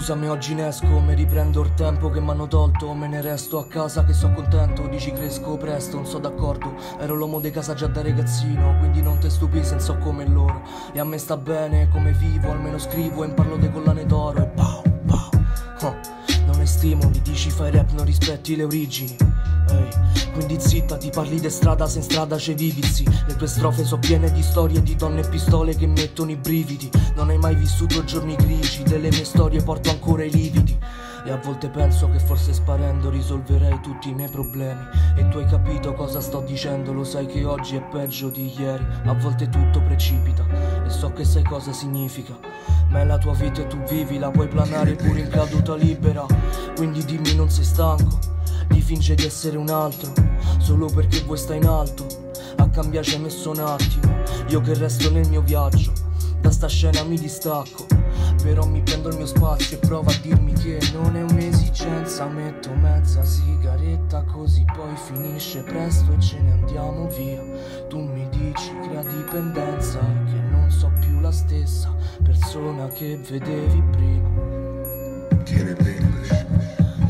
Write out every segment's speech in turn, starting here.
Scusami oggi ne esco, mi riprendo il tempo che m'hanno tolto. Me ne resto a casa che so contento. Dici cresco presto, non so d'accordo. Ero l'uomo di casa già da ragazzino Quindi non te stupi se so come loro. E a me sta bene come vivo Almeno scrivo e imparlo de collane d'oro. E pow, pow oh, Non è stimoli, dici fai rap, non rispetti le origini Quindi zitta, ti parli di strada se in strada c'è i vizi Le tue strofe so piene di storie di donne e pistole che mettono i brividi. Non hai mai vissuto giorni grigi, delle mie storie porto ancora i lividi. E a volte penso che forse sparendo risolverei tutti i miei problemi. E tu hai capito cosa sto dicendo, lo sai che oggi è peggio di ieri. A volte tutto precipita e so che sai cosa significa. Ma è la tua vita e tu vivi, la puoi planare pure in caduta libera. Quindi dimmi non sei stanco di fingere di essere un altro Solo perché vuoi sta in alto A cambiare ci hai messo un attimo Io che resto nel mio viaggio Da sta scena mi distacco Però mi prendo il mio spazio e provo a dirmi che non è un'esigenza Metto mezza sigaretta così poi finisce presto e ce ne andiamo via. Tu mi dici crea dipendenza Che non so più la stessa persona che vedevi prima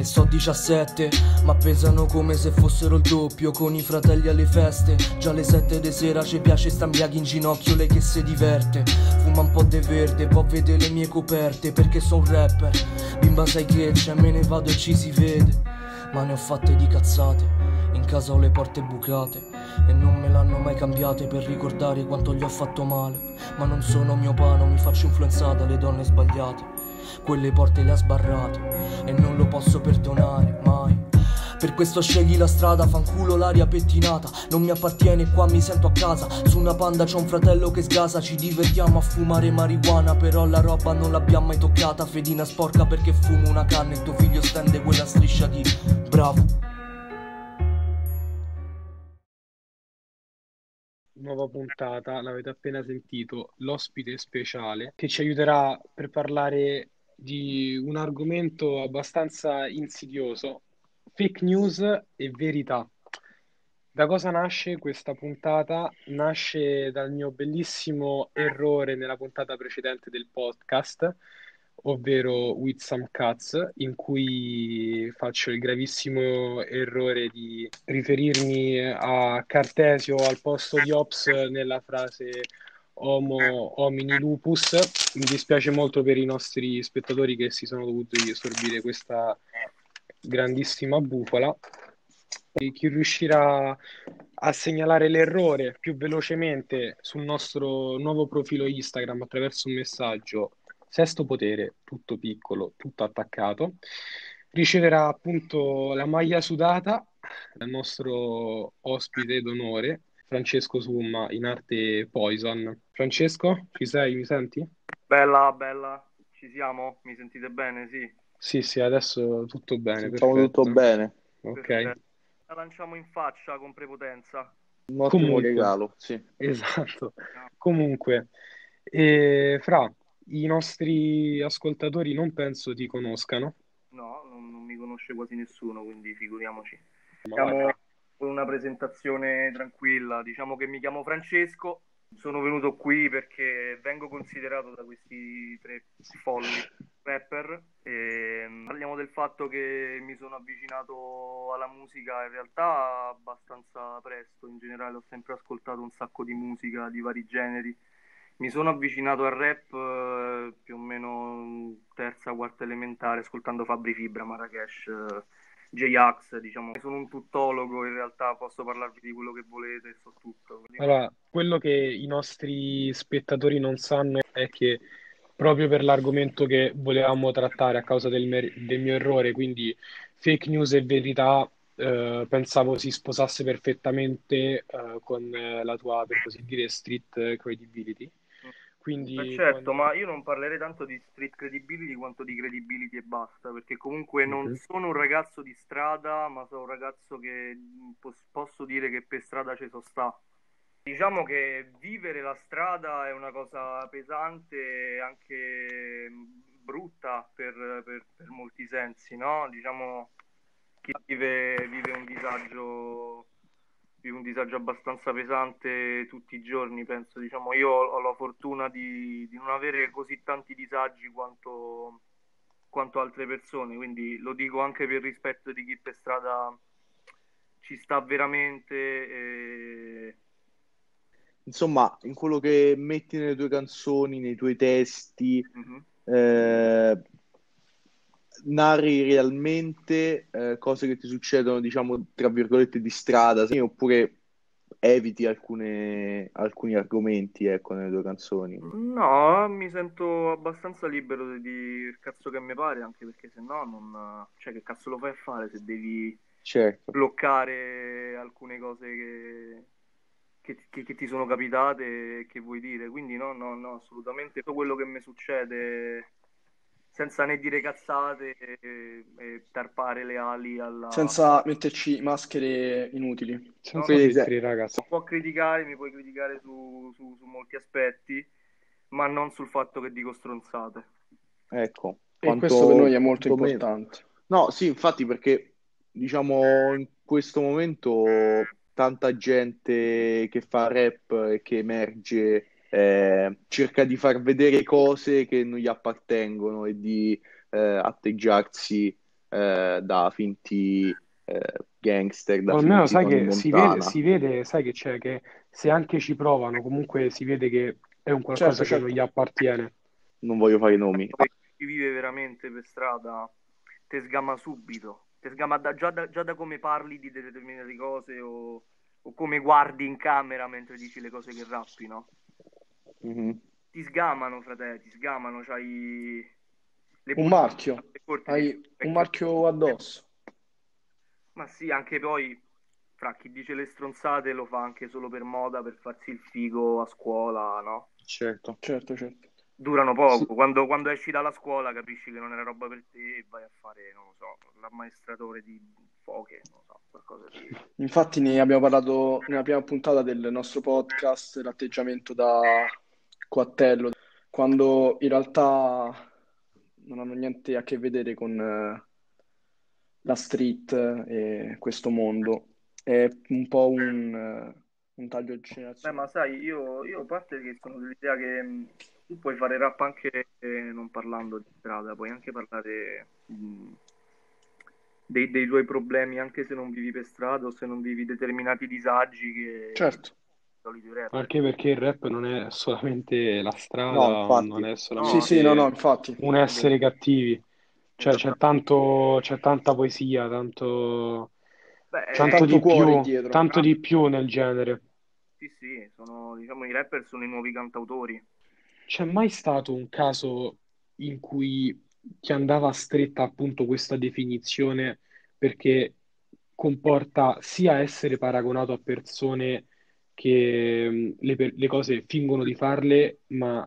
e so 17, ma pesano come se fossero il doppio Con i fratelli alle feste, già alle 7 di sera ci piace stambiaghi in ginocchio Lei che si diverte, fuma un po' de verde Poi vede le mie coperte perché sono rapper. Bimba sai che c'è, me ne vado e ci si vede. Ma ne ho fatte di cazzate, in casa ho le porte bucate. E non me l'hanno mai cambiate per ricordare quanto gli ho fatto male. Ma non sono mio pano, mi faccio influenzare dalle donne sbagliate quelle porte le ha sbarrate e non lo posso perdonare mai. Per questo scegli la strada, fanculo l'aria pettinata. Non mi appartiene, qua mi sento a casa. Su una panda c'ho un fratello che sgasa. Ci divertiamo a fumare marijuana Però la roba non l'abbiamo mai toccata. Fedina sporca perché fumo una canna E tuo figlio stende quella striscia di bravo. Nuova puntata, l'avete appena sentito, l'ospite speciale che ci aiuterà per parlare di un argomento abbastanza insidioso, fake news e verità. Da cosa nasce questa puntata? Nasce dal mio bellissimo errore nella puntata precedente del podcast, ovvero With Some Cuts, in cui faccio il gravissimo errore di riferirmi a Cartesio al posto di Ops nella frase Homo homini lupus. Mi dispiace molto per i nostri spettatori che si sono dovuti assorbire questa grandissima bufala. E chi riuscirà a segnalare l'errore più velocemente sul nostro nuovo profilo Instagram attraverso un messaggio sesto potere, tutto piccolo, tutto attaccato, riceverà appunto la maglia sudata dal nostro ospite d'onore, Francesco Summa, in arte Poison. Francesco, ci sei? Mi senti? Bella, bella, ci siamo? Mi sentite bene? Sì. Sì, sì, adesso tutto bene. Sentiamo tutto bene. Ok. Perfetto. La lanciamo in faccia con prepotenza. Un ottimo Comunque. regalo, sì. Esatto. Comunque, eh, Fra, i nostri ascoltatori non penso ti conoscano. No, non, non mi conosce quasi nessuno, quindi figuriamoci. Ma Siamo con una presentazione tranquilla. Diciamo che mi chiamo Francesco. Sono venuto qui perché vengo considerato da questi tre folli rapper. E mm, parliamo del fatto che mi sono avvicinato alla musica in realtà abbastanza presto. In generale ho sempre ascoltato un sacco di musica di vari generi. Mi sono avvicinato al rap eh, più o meno terza, quarta elementare, ascoltando Fabri Fibra, Marrakesh, eh, J-Ax, diciamo. Sono un tuttologo, in realtà posso parlarvi di quello che volete, so tutto. Allora, quello che i nostri spettatori non sanno è che proprio per l'argomento che volevamo trattare a causa del, mer- del mio errore, quindi fake news e verità, eh, pensavo si sposasse perfettamente eh, con eh, la tua, per così dire, street credibility. Quindi, Beh, certo, quando- ma io non parlerei tanto di street credibility quanto di credibility e basta, perché comunque non Mhm. sono un ragazzo di strada, ma sono un ragazzo che posso dire che per strada ci so sta. Diciamo che vivere la strada è una cosa pesante e anche brutta per, per- per molti sensi, no? Diciamo, chi vive, vive un disagio vivo un disagio abbastanza pesante tutti i giorni, penso. Diciamo, io ho, ho la fortuna di, di non avere così tanti disagi quanto, quanto altre persone, quindi lo dico anche per rispetto di chi per strada ci sta veramente. E... Insomma, in quello che metti nelle tue canzoni, nei tuoi testi, mm-hmm. eh, narri realmente eh, cose che ti succedono, diciamo, tra virgolette, di strada, sì? oppure eviti alcune, alcuni argomenti, ecco, nelle tue canzoni? No, mi sento abbastanza libero di dire il cazzo che mi pare, anche perché se no non... Cioè, che cazzo lo fai a fare se devi certo. bloccare alcune cose che... Che, che, che, ti sono capitate e che vuoi dire. Quindi no, no, no, assolutamente tutto quello che mi succede senza né dire cazzate e, e tarpare le ali alla... Senza metterci maschere inutili. Senza no, filtri, ragazzi. Mi può criticare, mi puoi criticare su, su, su, molti aspetti, ma non sul fatto che dico stronzate. Ecco. E questo per noi è molto importante. No, sì, infatti perché, diciamo, in questo momento tanta gente che fa rap e che emerge eh, cerca di far vedere cose che non gli appartengono e di eh, atteggiarsi eh, da finti eh, gangster. Da almeno sai che si vede, si vede, sai che c'è, che se anche ci provano, comunque si vede che è un qualcosa certo, che certo. non gli appartiene. Non voglio fare nomi. Chi vive veramente per strada te sgama subito, te sgama da, già, da, già da come parli di determinate cose o, o come guardi in camera mentre dici le cose che rappi, no? Mm-hmm. Ti sgamano, fratello, ti sgamano, c'hai... Le un marchio, hai un marchio addosso. Ma sì, anche poi, fra chi dice le stronzate lo fa anche solo per moda, per farsi il figo a scuola, no? Certo, certo, certo. Durano poco, sì. quando, quando, esci dalla scuola capisci che non era roba per te e vai a fare, non lo so, l'ammaestratore di foche, non so, qualcosa di... Infatti ne abbiamo parlato nella prima puntata del nostro podcast, l'atteggiamento da Quattello, quando in realtà non hanno niente a che vedere con eh, la street e questo mondo. È un po' un, eh, un taglio di generazione. Beh, ma sai, io, io parte che sono dell'idea che mh, tu puoi fare rap anche eh, non parlando di strada, puoi anche parlare mh, dei, dei, tuoi problemi anche se non vivi per strada o se non vivi determinati disagi che... Certo anche perché il rap non è solamente la strada, no, non è solamente sì, sì, no, no, infatti. un essere cattivi. Cioè, c'è, tanto, c'è tanta poesia, tanto, Beh, tanto, di più, tanto di più nel genere. Sì, sì, sono, diciamo, i rapper sono i nuovi cantautori. C'è mai stato un caso in cui ti andava stretta appunto questa definizione perché comporta sia essere paragonato a persone che mm, le, le cose fingono di farle, ma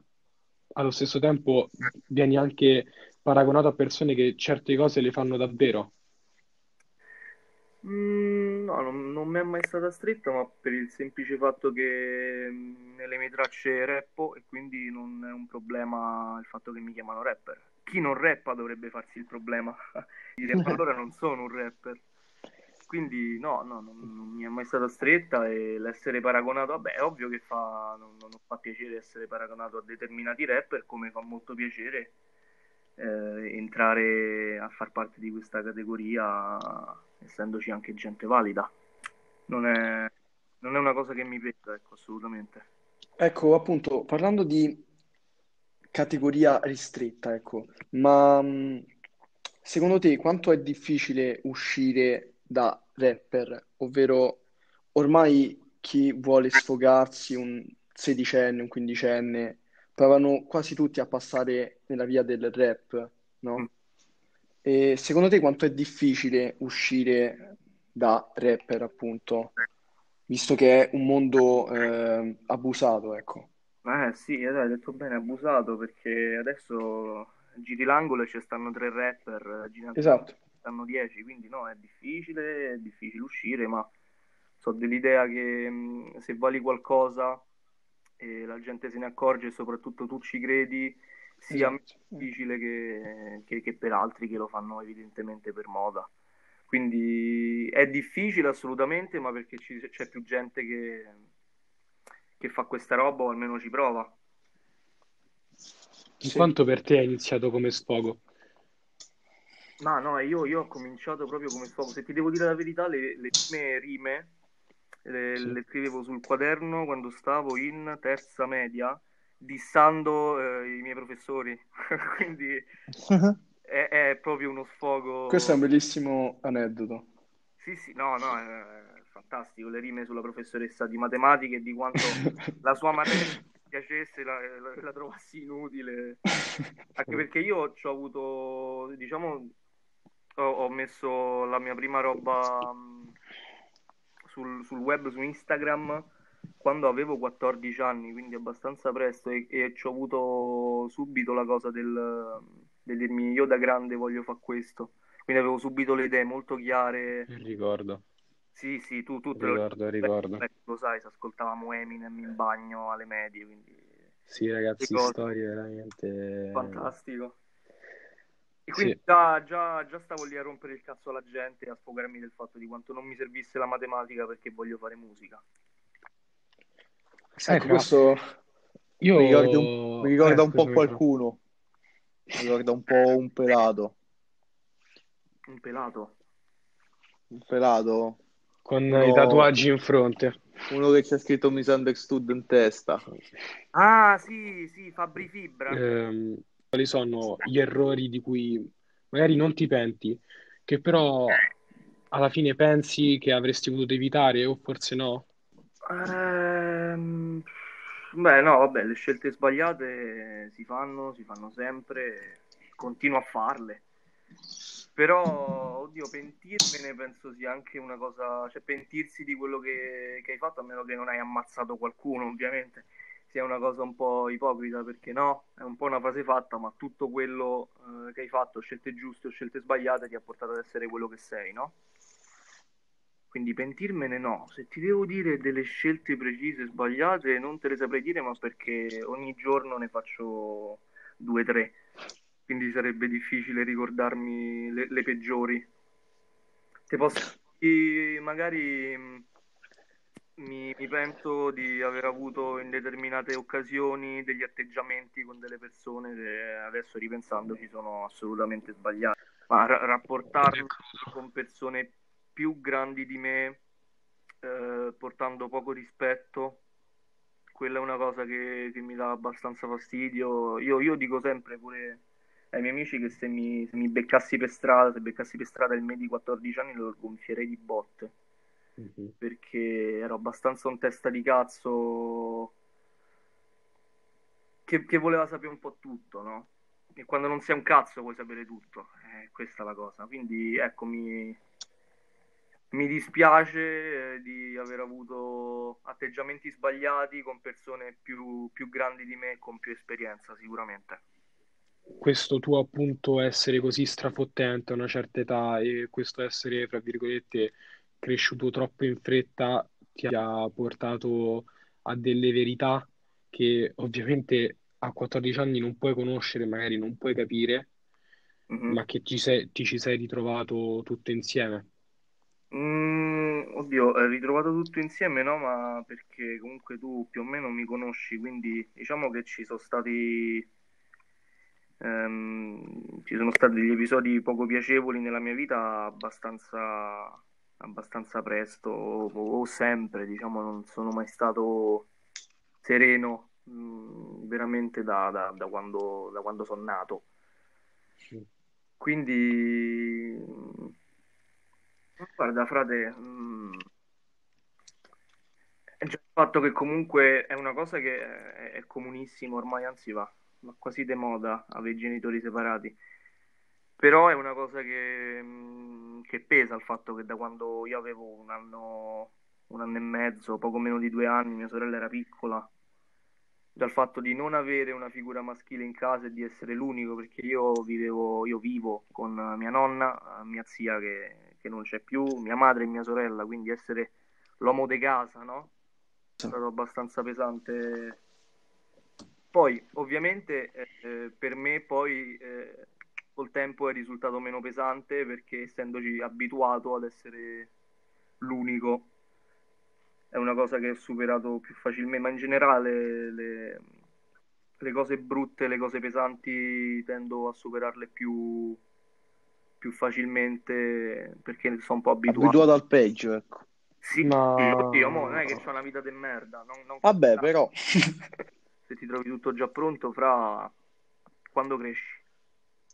allo stesso tempo vieni anche paragonato a persone che certe cose le fanno davvero. Mm, no, non, non mi è mai stata stretta, ma per il semplice fatto che mm, nelle mie tracce rappo e quindi non è un problema il fatto che mi chiamano rapper. Chi non rappa dovrebbe farsi il problema. I rapper allora non sono un rapper. Quindi no, no, non, non, mi è mai stata stretta e l'essere paragonato, vabbè, è ovvio che fa, non, non fa piacere essere paragonato a determinati rapper, come fa molto piacere eh, entrare a far parte di questa categoria, essendoci anche gente valida. Non è, non è una cosa che mi pesa, ecco, assolutamente. Ecco, appunto, parlando di categoria ristretta, ecco, ma secondo te quanto è difficile uscire da rapper, ovvero ormai chi vuole sfogarsi, un sedicenne, un quindicenne, provano quasi tutti a passare nella via del rap, no? Mm. E secondo te quanto è difficile uscire da rapper, appunto, visto che è un mondo eh, abusato, ecco? Eh sì, hai detto bene, abusato, perché adesso giri l'angolo e ci stanno tre rapper. Esatto stanno 10, quindi no, è difficile, è difficile uscire, ma so dell'idea che mh, se vali qualcosa e la gente se ne accorge e soprattutto tu ci credi, sia esatto. difficile che, che, che per altri che lo fanno evidentemente per moda. Quindi è difficile assolutamente, ma perché ci, c'è più gente che, che fa questa roba o almeno ci prova. In sì. quanto per te è iniziato come sfogo? No, no, io, io ho cominciato proprio come sfogo. Se ti devo dire la verità, le, le prime rime le, Sì. le scrivevo sul quaderno quando stavo in terza media, dissando eh, i miei professori. Quindi è, è proprio uno sfogo. Questo è un bellissimo aneddoto. Sì, sì, no, no, è fantastico. Le rime sulla professoressa di matematica e di quanto la sua materia piacesse, la, la- la trovassi inutile. Anche perché io ci ho avuto, diciamo, ho, ho messo la mia prima roba mh, sul, sul web, su Instagram, quando avevo 14 anni, quindi abbastanza presto, e, e ci ho avuto subito la cosa del, del dirmi io da grande voglio fare questo. Quindi avevo subito le idee molto chiare. Ricordo, Sì, sì, tu, tu te lo ricordo, ricordo. Beh, lo sai, se ascoltavamo Eminem in bagno alle medie, quindi Sì, ragazzi, Ricordo. storie veramente... fantastico. Quindi Sì. già, già- già stavo lì a rompere il cazzo alla gente e a sfogarmi del fatto di quanto non mi servisse la matematica perché voglio fare musica. Sai, Ecco, fra- questo io... Mi ricorda un, mi ricorda Eh, un po' qualcuno. Mi ricorda un po' un pelato. Un pelato. Un pelato. Con No. i tatuaggi in fronte. Uno che c'è scritto misunderstood in testa. Ah, sì, sì, Fabri Fibra. Ehm, quali sono gli errori di cui magari non ti penti, che però alla fine pensi che avresti potuto evitare o forse no? Ehm, beh, no, vabbè, le scelte sbagliate si fanno, si fanno sempre, continuo a farle. Però, oddio, pentirmene penso sia anche una cosa, cioè pentirsi di quello che, che hai fatto, a meno che non hai ammazzato qualcuno, ovviamente, sia una cosa un po' ipocrita, perché no, è un po' una frase fatta, ma tutto quello eh, che hai fatto, scelte giuste o scelte sbagliate, ti ha portato ad essere quello che sei, no? Quindi pentirmene no, se ti devo dire delle scelte precise sbagliate non te le saprei dire, ma perché ogni giorno ne faccio due tre, quindi sarebbe difficile ricordarmi le, le peggiori. Te posso magari mh, mi, mi pento di aver avuto in determinate occasioni degli atteggiamenti con delle persone che adesso ripensandoci sono assolutamente sbagliati. Ma ra- rapportarmi con persone più grandi di me, eh, portando poco rispetto, quella è una cosa che, che mi dà abbastanza fastidio. Io, io dico sempre pure ai miei amici che se mi, se mi beccassi per strada, se beccassi per strada il me di 14 anni lo gonfierei di botte, perché ero abbastanza un testa di cazzo che, che voleva sapere un po' tutto, no? E quando non sei un cazzo vuoi sapere tutto, è questa la cosa. Quindi ecco, mi, mi dispiace eh, di aver avuto atteggiamenti sbagliati con persone più, più grandi di me e con più esperienza, sicuramente. Questo tuo appunto essere così strafottente a una certa età e questo essere, fra virgolette, cresciuto troppo in fretta ti ha portato a delle verità che ovviamente a 14 anni non puoi conoscere, magari non puoi capire, Mhm. ma che ci sei- ti ci sei ritrovato tutto insieme. Mm, oddio, eh, ritrovato tutto insieme, no? Ma perché comunque tu più o meno mi conosci, quindi diciamo che ci sono stati, ehm, ci sono stati degli episodi poco piacevoli nella mia vita abbastanza, abbastanza presto o, sempre, diciamo, non sono mai stato sereno, mm, veramente da, da- da quando, da quando sono nato. Quindi, mm, guarda, frate, mm, è già il fatto che comunque è una cosa che è, è comunissima ormai, anzi va, va quasi de moda avere i genitori separati. Però è una cosa che, mm, che pesa il fatto che da quando io avevo un anno, un anno e mezzo, poco meno di due anni, mia sorella era piccola, dal fatto di non avere una figura maschile in casa e di essere l'unico, perché io vivevo, io vivo con mia nonna, mia zia che, che non c'è più, mia madre e mia sorella, quindi essere l'uomo di casa, no? È stato abbastanza pesante. Poi, ovviamente, eh, eh, per me poi eh, col tempo è risultato meno pesante perché essendoci abituato ad essere l'unico è una cosa che ho superato più facilmente, ma in generale le, le cose brutte, le cose pesanti tendo a superarle più, più facilmente perché sono un po' abituato. Abituato al peggio, ecco. Sì, Ma- oddio, mo, non è che c'ho una vita di merda. Non, non Vabbè, però, Se ti trovi tutto già pronto, fra quando cresci.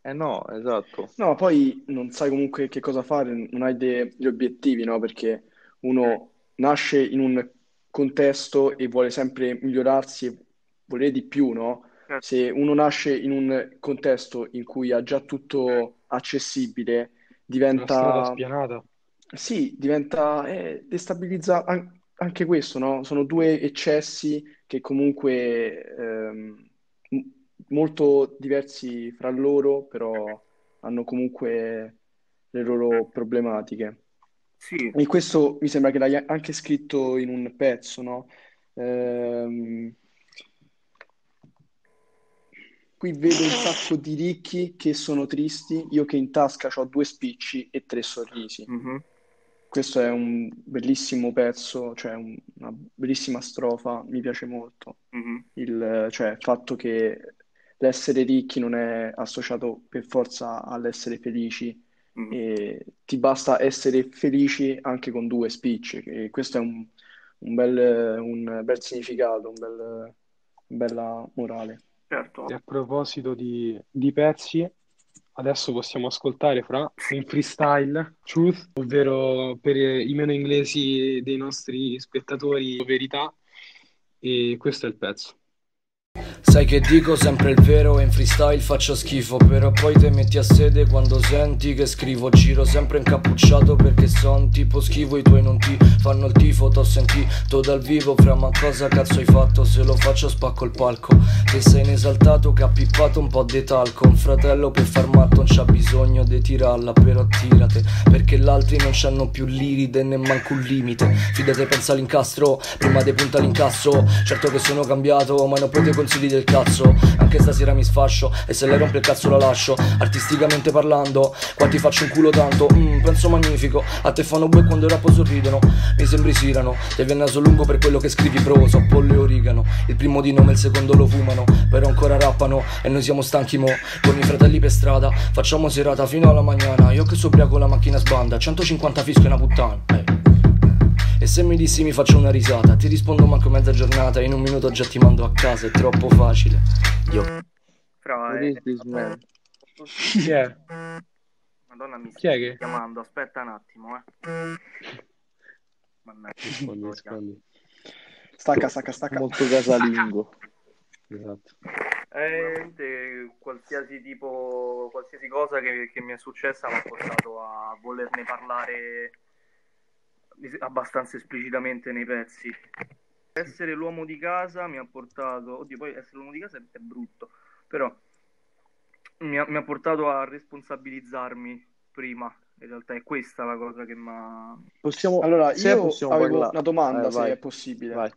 Eh no, esatto. No, poi non sai comunque che cosa fare, non hai degli obiettivi, no? Perché uno nasce in un contesto e vuole sempre migliorarsi e volere di più, no? Certo. Se uno nasce in un contesto in cui ha già tutto accessibile, diventa, spianata. sì, diventa, eh, destabilizza an- anche questo, no? Sono due eccessi che comunque ehm, molto diversi fra loro, però hanno comunque le loro problematiche. Sì, E questo mi sembra che l'hai anche scritto in un pezzo, no? Ehm, qui vedo un sacco di ricchi che sono tristi, io che in tasca ho due spicci e tre sorrisi. mhm. Questo è un bellissimo pezzo, cioè un- una bellissima strofa, mi piace molto. Mhm. Il, cioè, il fatto che l'essere ricchi non è associato per forza all'essere felici Mhm. e ti basta essere felici anche con due spicci. E questo è un, un bel, un bel significato, un bel, bella morale. Certo. E a proposito di, di pezzi, adesso possiamo ascoltare fra un freestyle Truth, ovvero per i meno inglesi dei nostri spettatori, verità, e questo è il pezzo. Sai che dico sempre il vero e in freestyle faccio schifo Però poi te metti a sede quando senti che scrivo Giro sempre incappucciato perché son tipo schivo I tuoi non ti fanno il tifo T'ho sentito dal vivo fra ma cosa cazzo hai fatto? Se lo faccio spacco il palco Te sei inesaltato che ha pippato un po' di talco Un fratello per far matto non c'ha bisogno di tirarla Però tirate perché l'altri non c'hanno più l'iride né manco un limite Fidate pensa all'incastro prima dei punta l'incasso Certo che sono cambiato ma non potete consigli del cazzo. Anche stasera mi sfascio e se lei rompe il cazzo la lascio. Artisticamente parlando qua ti faccio un culo tanto? Mm, Penso magnifico. A te fanno bue quando rappo sorridono. Mi sembri Sirano. Devi il naso lungo per quello che scrivi bro So pollo e origano. Il primo di nome il secondo lo fumano Però ancora rappano e noi siamo stanchi mo. Con i fratelli per strada Facciamo serata fino alla mañana Io che so ubriaco la macchina sbanda 150 fisco e una puttana eh. E se mi dissi mi faccio una risata Ti rispondo manco mezza giornata In un minuto già ti mando a casa È troppo facile Io Fra, What eh, is this, man? Chi è? Madonna mi Chi è sta che? chiamando, aspetta un attimo, eh. Mannaggia, Rispondi, rispondi. Stacca, stacca, stacca. Molto casalingo. Esatto. Eh, niente, qualsiasi tipo, qualsiasi cosa che, che mi è successa mi ha portato a volerne parlare abbastanza esplicitamente nei pezzi. Essere l'uomo di casa mi ha portato, oddio, poi essere l'uomo di casa è, è brutto, però mi ha, mi ha portato a responsabilizzarmi prima. In realtà è questa la cosa che mi ha... Possiamo, Allora, se io possiamo avevo parlare. una domanda, Eh, se vai, è possibile. vai.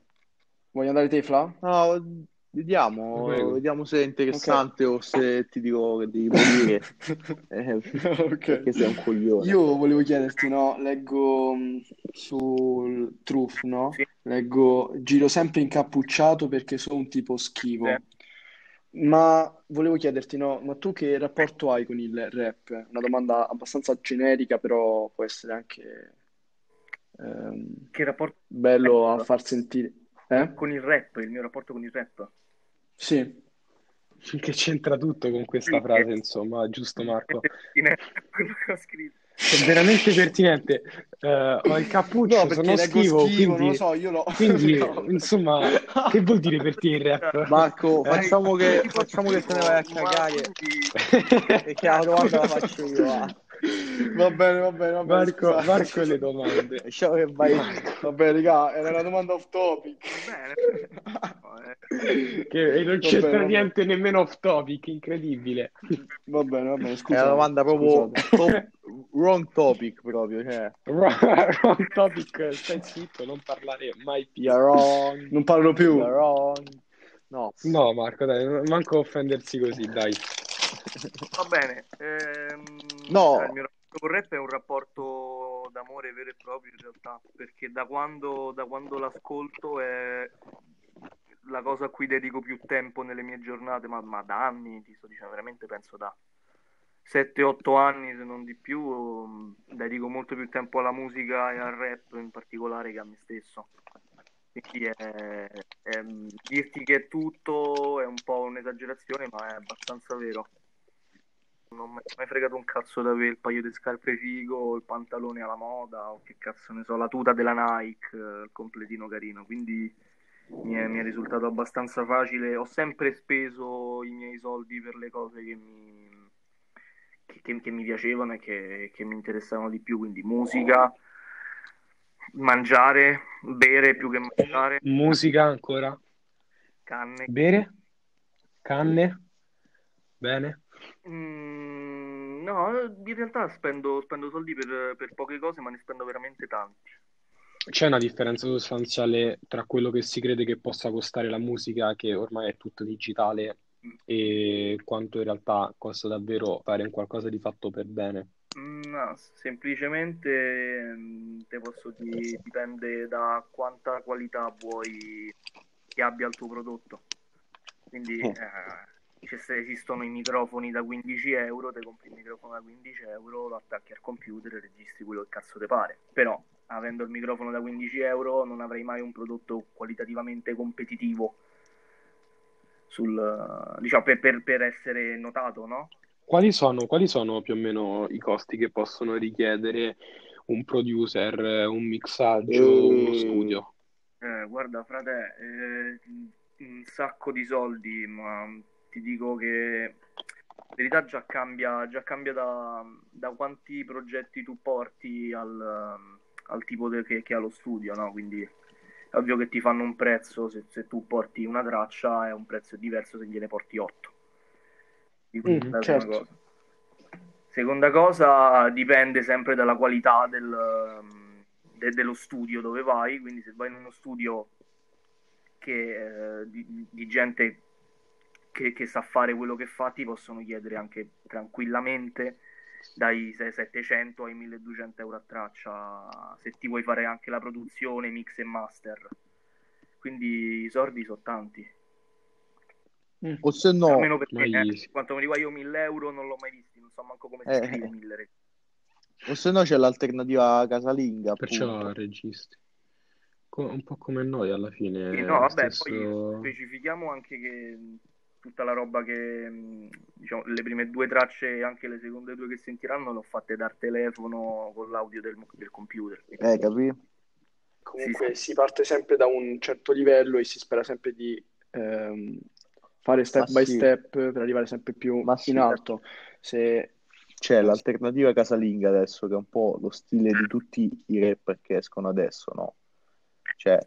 Vuoi andare te, Fla? No, vediamo, vediamo se è interessante o se ti dico che devi morire. Eh, Ok. perché sei un coglione. Io volevo chiederti, no, leggo mh, sul Truth, no? Sì. Leggo, giro sempre incappucciato perché sono un tipo schivo. Sì. Ma volevo chiederti, no, ma tu che rapporto hai con il rap? Una domanda abbastanza generica, però può essere anche ehm, Che rapporto bello a far sentire. Eh? con il rap, il mio rapporto con il rap. Sì. Che c'entra tutto con questa frase, insomma, giusto Marco? quello che ho scritto. È veramente pertinente. Eh, ho il cappuccio, No, sono schivo, schivo, non quindi, lo so, io lo... quindi, no. insomma, che vuol dire per te il rap? Marco, Eh? facciamo che, facciamo che te ne vai a cagare e che la domanda la faccio io. Va bene, va bene, va bene, Marco, scusate. Marco le domande. Lasciamo che vai. Vabbè, raga, era una domanda off topic. Bene. Eh. Che non Va c'entra bene, va niente nemmeno off topic, incredibile. Va bene, va bene, È una domanda proprio top- wrong topic proprio, cioè. Wrong topic, stai zitto, non parlare mai più. You're wrong, Non parlo più. you're wrong. No, No, Marco, dai, manco offendersi così, dai. Va bene. ehm, No. eh, il mio rapporto con rap è un rapporto d'amore vero e proprio in realtà, perché da quando, da quando l'ascolto è la cosa a cui dedico più tempo nelle mie giornate, ma, ma da anni, ti sto dicendo, veramente penso da 7-8 anni, se non di più, dedico molto più tempo alla musica e al rap in particolare che a me stesso. Quindi è, è, dirti che è tutto è un po' un'esagerazione, ma è abbastanza vero. Non mi è mai fregato un cazzo da avere il paio di scarpe figo, il pantalone alla moda, o che cazzo ne so, la tuta della Nike, il completino carino. Quindi mi è, mi è risultato abbastanza facile. Ho sempre speso i miei soldi per le cose che mi, che, che mi piacevano e che, che mi interessavano di più, quindi musica mangiare, bere più che mangiare. Musica ancora. Canne. Bere? Canne? Bene. Mm, no, in realtà spendo, spendo soldi per, per, poche cose, ma ne spendo veramente tanti. C'è una differenza sostanziale tra quello che si crede che possa costare la musica, che ormai è tutto digitale, e quanto in realtà costa davvero fare un qualcosa di fatto per bene. No, semplicemente mm, te posso dire, dipende da quanta qualità vuoi che abbia il tuo prodotto. Quindi oh. Eh, se esistono i microfoni da 15 euro, te compri il microfono da 15 euro, lo attacchi al computer e registri quello che cazzo te pare. Però, avendo il microfono da 15 euro, non avrai mai un prodotto qualitativamente competitivo sul, diciamo, per, per, per essere notato, no? Quali sono, quali sono più o meno i costi che possono richiedere un producer, un mixaggio, uno studio? Eh, guarda, frate, eh, un sacco di soldi, ma ti dico che in verità già cambia, già cambia da, da quanti progetti tu porti al, al tipo de, che, che ha lo studio, no? Quindi è ovvio che ti fanno un prezzo se, se tu porti una traccia è un prezzo diverso se gliene porti 8 Mm, certo. Seconda cosa, dipende sempre dalla qualità del, de, dello studio dove vai, quindi se vai in uno studio che, eh, di, di, gente che, che, sa fare quello che fa, ti possono chiedere anche tranquillamente dai 700 ai 1200 euro a traccia se ti vuoi fare anche la produzione, mix e master. Quindi i soldi sono tanti. Mm. O se no, almeno perché eh, quanto mi riguarda io 1000 euro non l'ho mai visto, non so manco come si eh. scrive 1000 O se no c'è l'alternativa casalinga. Perciò appunto. registi. un po' come noi alla fine. No, vabbè, stesso... poi specifichiamo anche che tutta la roba che diciamo le prime due tracce e anche le seconde due che sentiranno l'ho fatte dal telefono con l'audio del, del computer. Eh, capì? Comunque sì, si parte sempre da un certo livello e si spera sempre di ehm, fare step Ma by sì. step per arrivare sempre più Ma in alto. Se... C'è l'alternativa casalinga adesso, che è un po' lo stile di tutti i rapper che escono adesso, no? Cioè,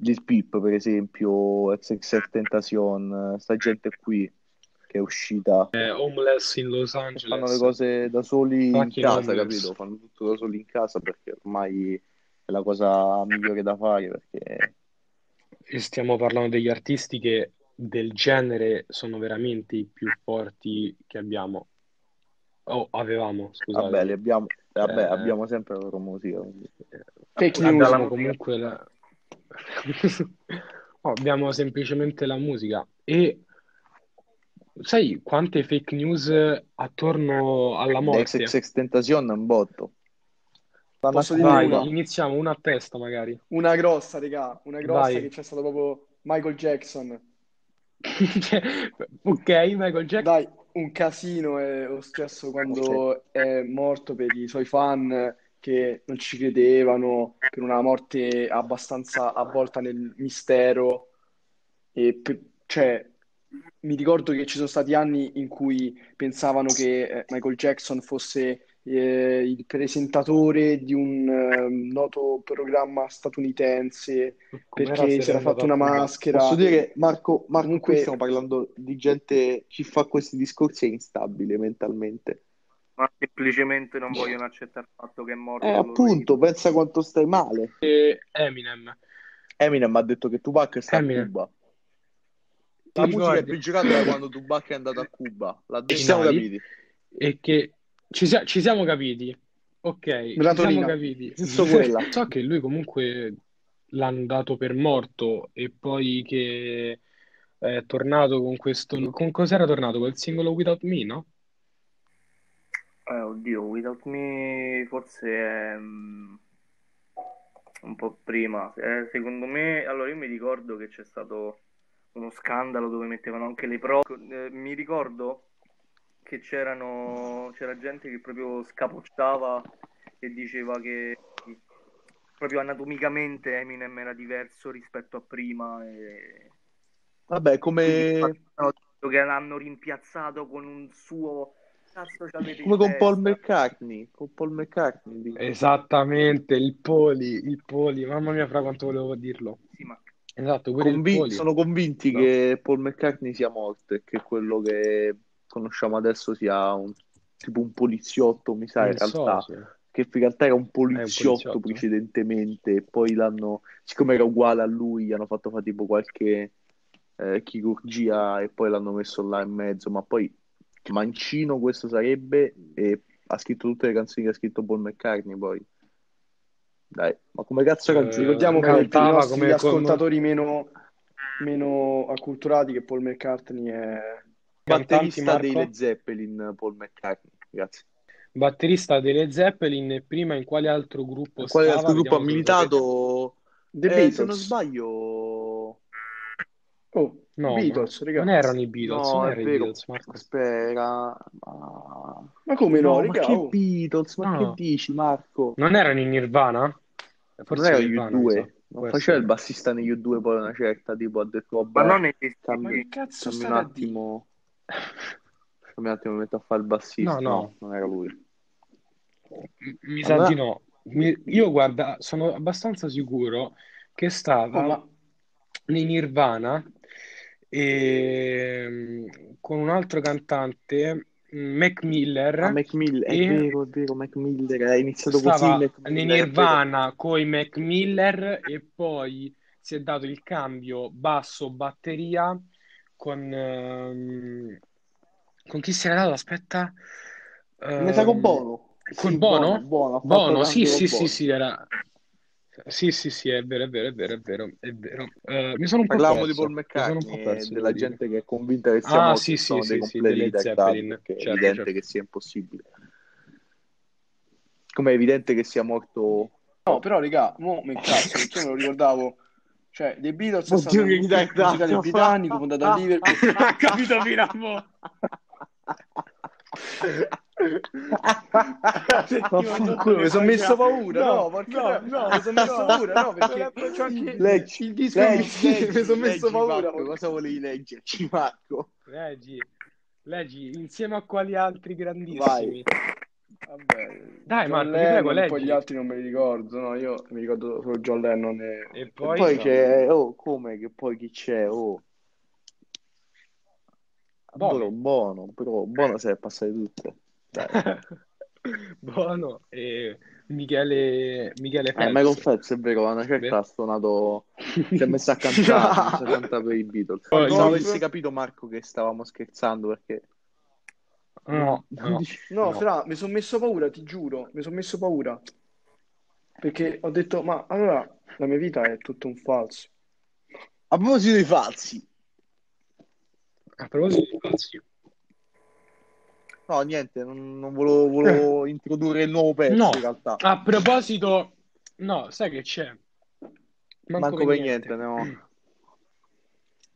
Lil Peep, per esempio, XXL Tentacion, sta gente qui che è uscita. Eh, homeless in Los Angeles. Fanno le cose da soli in casa, homeless. capito? Fanno tutto da soli in casa perché ormai è la cosa migliore da fare perché... E stiamo parlando degli artisti che del genere sono veramente i più forti che abbiamo. Oh, avevamo, scusate. Vabbè, abbiamo, vabbè, eh, abbiamo sempre la loro musica. Fake news. Abbiamo comunque la... oh, abbiamo semplicemente la musica. E sai quante fake news attorno alla morte? XXX Tentacion è un botto. Posso dire Vai, una? iniziamo una a testa magari. Una grossa, raga, una grossa Vai. che c'è stato proprio Michael Jackson ok, Michael Jackson. Dai, un casino è lo stesso quando è morto per i suoi fan che non ci credevano, per una morte abbastanza avvolta nel mistero. E per, cioè, mi ricordo che ci sono stati anni in cui pensavano che eh, Michael Jackson fosse eh, il presentatore di un eh, noto programma statunitense Come perché si era fatto una maschera. Posso dire, Marco, Marco Comunque... qui stiamo parlando di gente, chi fa questi discorsi è instabile mentalmente. Ma semplicemente non vogliono accettare il fatto che è morto. Eh, appunto, lui. pensa quanto stai male. E Eminem. Eminem ha detto che Tupac sta Eminem. a Cuba. La Ti musica ricordi? è giocata da quando Tupac è andato a Cuba. Ci siamo capiti. E che ci, sia- ci siamo capiti. Ok, ci siamo capiti. So che lui comunque l'hanno dato per morto e poi che è tornato con questo... Con cos'era tornato? Quel singolo Without Me, no? Eh, oddio, Without Me forse è mm, un po' prima. Eh, secondo me, allora io mi ricordo che c'è stato uno scandalo dove mettevano anche le pro. Eh, mi ricordo che c'erano c'era gente che proprio scapocciava e diceva che proprio anatomicamente Eminem era diverso rispetto a prima e Vabbè, come, detto che l'hanno rimpiazzato con un suo come con Paul? McCartney. Con Paul McCartney, dico. Esattamente, il poli, il poli, mamma mia, fra quanto volevo dirlo. Sì, ma Esatto, Convin- poli. sono convinti No. che Paul McCartney sia morto e che quello che conosciamo adesso sia un, tipo un poliziotto, mi sa, in Non so, realtà. sì. Che in realtà era un poliziotto, poliziotto. precedentemente e poi l'hanno, siccome era uguale a lui, gli hanno fatto fare tipo qualche eh, chirurgia e poi l'hanno messo là in mezzo, ma poi mancino questo sarebbe e ha scritto tutte le canzoni che ha scritto Paul McCartney poi. Dai, ma come cazzo Eh, canzoni? Ricordiamo per i cantava nostri come- ascoltatori meno, meno acculturati che Paul McCartney è... Batterista dei? Led Zeppelin Paul McCartney, grazie. Batterista delle Zeppelin e prima in quale altro gruppo Quale stava? altro gruppo ha Vediamo militato? The Eh, se non sbaglio, Oh, No, Beatles, ma raga. non erano i Beatles, no, non è erano i vero. Beatles, Marco. Aspetta, ma... Ma come no, No, ma raga? che oh. Beatles? Ma No. che dici, Marco? Non erano in Nirvana? Forse non era Nirvana, gli mi U2, sa. non Può faceva essere. il bassista negli U2 poi una certa, tipo ha detto ma vabbè, non esiste Ma cambi, che cazzo cambi un state a dire? attimo, cambi un attimo, mi metto a fare il bassista, No, no. non era lui. Mi sa Allora- di no. Mi- Io guarda, sono abbastanza sicuro che stava Oh, ma nei Nirvana e con un altro cantante, Mac Miller, Ah, Mac Miller, è vero, è vero, Mac Miller, è iniziato così Mac Miller. Nirvana con i Mac Miller e poi si è dato il cambio basso-batteria con, ehm, con chi si era dato? Aspetta. Mi sa con Ehm, Bono. Col Sì, Bono? Bono, fatto Bono, sì, sì, con sì, Bono. sì, era... Sì, sì, sì, è vero, è vero, è vero, è vero, è vero. Eh, mi sono un po' Parlavamo di perso, Paul mi sono un po' McCartney perso, della devo dire. gente che è convinta che sia Ah, morto, sì, sono sì, dei sì, sì, completi retardati, Zeppelin, perché è certo, evidente certo. che sia impossibile. Come è evidente che sia morto... no, però raga, mo me cazzo, perché io me lo ricordavo. Cioè, The Beatles è Oddio, stato un musicale britannico fondato a Liverpool. Ha capito fino a mo'. Mi sono messo paura, no, No, no, no, no, mi sono messo no. paura, no, perché c'ho anche Leggi, il disco leggi, mi leggi, sono messo leggi, paura. Marco, cosa volevi leggerci, Marco? Leggi, leggi, insieme a quali altri grandissimi? Vai. Vabbè, Dai, John Lennon, prego, poi leggi. gli altri non me li ricordo, no, io mi ricordo solo John Lennon e... E E poi? poi c'è... Oh, come che poi chi c'è? Oh, Bono. però buono, però buono se è passate tutte. Dai. Bono e Michele, Michele Eh, Michael Phelps. Phelps è vero, una certa ha suonato, si è messo a cantare, si è per i Beatles. Poi- Non avessi capito Marco che stavamo scherzando perché No, no. No, No. Fra, mi sono messo paura, ti giuro, mi sono messo paura. Perché ho detto, ma allora la mia vita è tutto un falso. A proposito dei falsi, A proposito di falsi. no, niente, non, non volevo, volevo introdurre il nuovo pezzo No. in realtà. A proposito, no, sai che c'è? Manco, Manco per niente, no.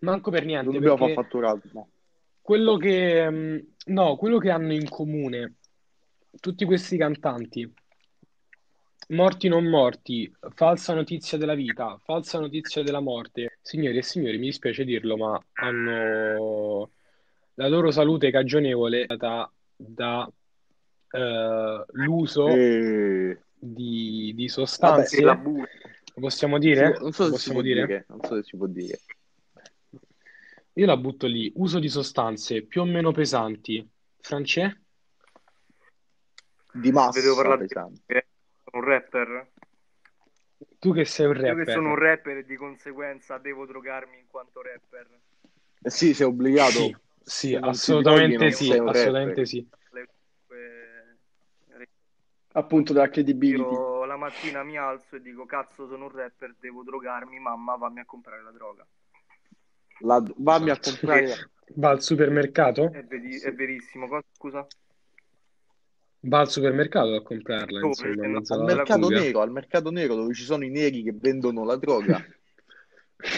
Manco per Non niente, dobbiamo far fatturato, no. quello che, mh, no, quello che hanno in comune tutti questi cantanti, morti non morti, falsa notizia della vita, falsa notizia della morte, signori e signori, mi dispiace dirlo, ma hanno la loro salute cagionevole data da eh, l'uso Eh, di, di Vabbè, sostanze, E la bu- lo possiamo dire? non so possiamo dire? dire, non so se si può dire. Io la butto lì, uso di sostanze più o meno pesanti. Francè? Di massa Vedevo parlare di pesante. Un rapper. Tu che sei un Io che rapper. sono un rapper e di conseguenza devo drogarmi in quanto rapper. Eh sì, sei obbligato. Sì, sì, assolutamente sì, assolutamente rapper. sì. Le- Appunto della credibility. Io la mattina mi alzo e dico cazzo sono un rapper, devo drogarmi, mamma vammi a comprare la droga. La- vammi a comprare Va al supermercato? È, veri- è verissimo. Cosa, scusa? Va al supermercato a comprarla, Dove? insomma, Al nella mercato fuga. nero, al mercato nero dove ci sono i neri che vendono la droga.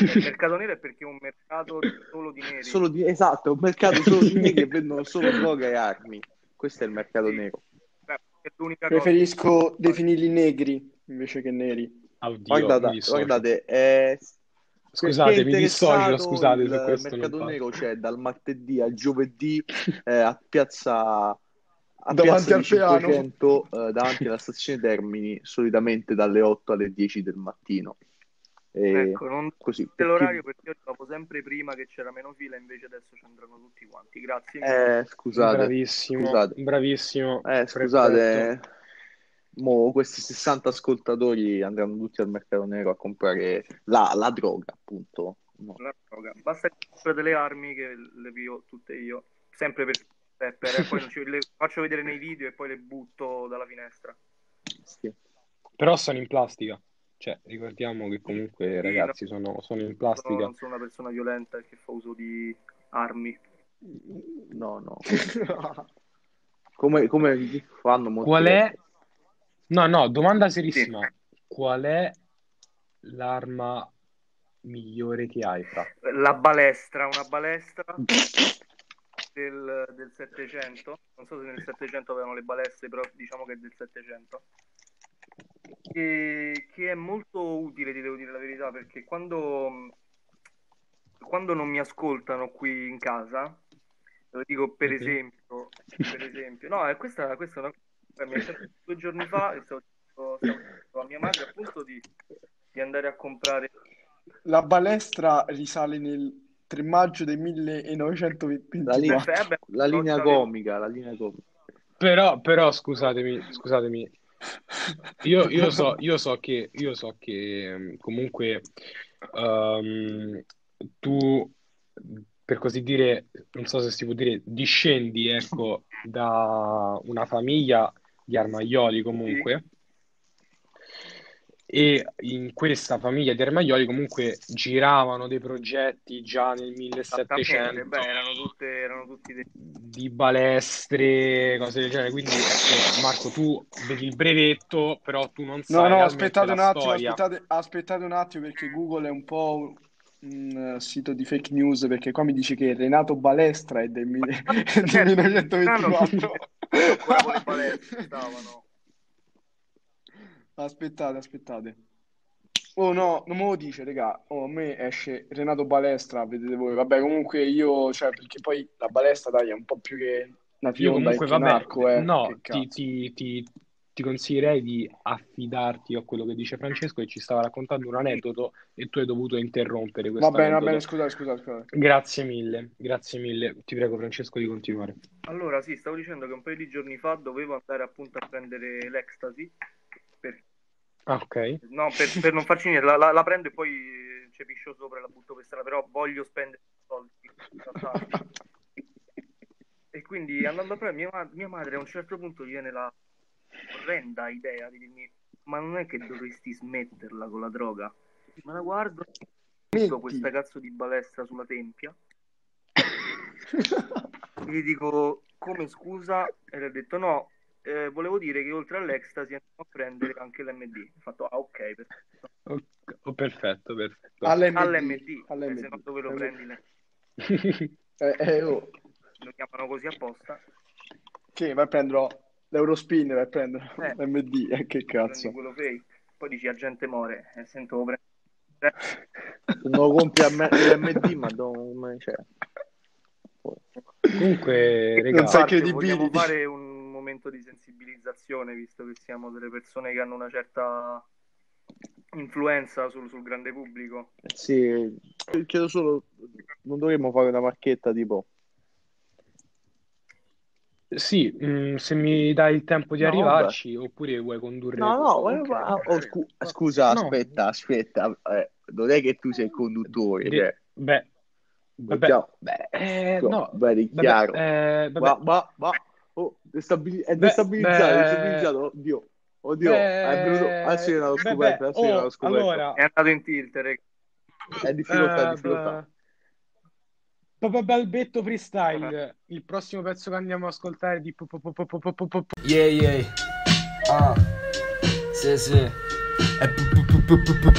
Il mercato nero è perché è un mercato solo di neri. Solo di, esatto, è un mercato solo di neri che vendono solo droga e armi. Questo è il mercato Sì. nero. Beh, è l'unica cosa. Preferisco definirli negri invece che neri. Oddio, Guardate, guardate, eh, Scusate, è mi dissocio, scusate, il su questo non mercato nero c'è dal martedì al giovedì eh, a piazza a Davanti al piano. 500 eh, davanti alla stazione Termini solitamente dalle 8 alle 10 del mattino E Ecco, non così perché- l'orario perché io arrivavo sempre prima che c'era meno fila, invece adesso ci andranno tutti quanti. Grazie. mille. eh, scusate Bravissimo, scusate. bravissimo. eh, scusate mo questi 60 ascoltatori andranno tutti al mercato nero a comprare la, la droga appunto No. La droga. Basta che comprate le armi che le pio tutte io, sempre per Pepper, poi ci- le faccio vedere nei video e poi le butto dalla finestra. Sì. Però sono in plastica. Cioè, ricordiamo che comunque, Sì, ragazzi, sono, sono in Io plastica. non sono una persona violenta che fa uso di armi. no no come, come fanno molti Qual è... No, no, domanda serissima. Qual è l'arma migliore che hai, fra? La balestra, una balestra del, del 700, non so se nel 700 avevano le balestre, però diciamo che è del 700. E, che è molto utile, ti devo dire la verità, perché quando, quando non mi ascoltano qui in casa, lo dico per esempio, per esempio, no, è questa, questa è una cosa, mi è due giorni fa, e stavo stavo dicendo a mia madre appunto di, di andare a comprare La balestra risale nel 3 maggio del La, li- 1924. Eh, beh, la linea lo sapevo. comica la linea comica Però, però, scusatemi, scusatemi. Io, io so, io so che, io so che ehm, comunque ehm, tu, per così dire, non so se si può dire, discendi, ecco, da una famiglia di armaioli comunque. E in questa famiglia di armaioli comunque giravano dei progetti già nel Esattamente, 1700 beh, erano tutte, erano tutti dei... di balestre, cose del genere. Quindi, ecco, Marco, tu vedi il brevetto, però tu non No, sai no, realmente aspettate un attimo, aspettate, aspettate un attimo perché Google è un po' un eh, sito di fake news perché qua mi dice che Renato Balestra è del, mille- del 1924. ancora con le balestre stavano. Aspettate, aspettate. Oh no, non me lo dice, raga. Oh, a me esce Renato Balestra, vedete voi. Vabbè, comunque io, cioè, perché poi la balestra, dai, è un po' più che una Io fionda comunque, che un vabbè, arco, eh. no, Che ti, ti- ti- ti consiglierei di affidarti a quello che dice Francesco e ci stava raccontando un aneddoto e tu hai dovuto interrompere Va questo bene, va bene, scusate, scusate, scusate. Grazie mille, grazie mille. Ti prego, Francesco, di continuare. Allora, sì, stavo dicendo che un paio di giorni fa dovevo andare appunto a prendere l'ecstasy, per, Ah, ok. no, per, per non farci niente, la, la- la prendo e poi eh, ci piscio sopra e la butto per strada, però voglio spendere soldi. E quindi andando a prendere, mia, ma- mia madre a un certo punto gli viene la orrenda idea di dirmi, ma non è che dovresti smetterla con la droga? Ma la guardo, metto questa cazzo di balestra sulla tempia gli dico come scusa e le ho detto no eh, volevo dire che oltre all'ecstasy andiamo a prendere anche l'MD ho fatto ah ok perfetto. Oh, oh, perfetto, perfetto. All'MD. all'MD eh, all'MD. se no dove lo prendi Eh, eh, oh, lo chiamano così apposta che vai a prendere l'Eurospin, vai a prendere Eh. l'MD, eh, che cazzo. quello fake poi dici la gente muore e sento pre- Se non lo compri a me- l'MD ma non cioè, Comunque, Non regà, sai Parte, credibili. vogliamo fare un momento di sensibilizzazione visto che siamo delle persone che hanno una certa influenza sul, sul grande pubblico? Sì, chiedo solo non dovremmo fare una marchetta tipo? Sì, mm, se mi dai il tempo di No, arrivarci, oppure vuoi condurre no no eh, ma- Ok. oh, scu- scusa No. aspetta aspetta eh, non è che tu sei il conduttore Di- cioè, Beh, vabbè, mettiamo- beh, eh, no, no, bene vabbè, chiaro. eh, vabbè. ma, ma, ma Oh, destabil- è destabilizzato, beh, destabilizzato, oddio. Oddio, beh, è venuto ah, a cena lo scoperto, beh, ah, oh, scoperto. Ecco. Allora... È andato in tilt, reg- È difficoltà, eh, difficoltà. Proprio Balbetto Freestyle, il prossimo pezzo che andiamo a ascoltare è di... Yeah, yeah. Ah, sì, sì. È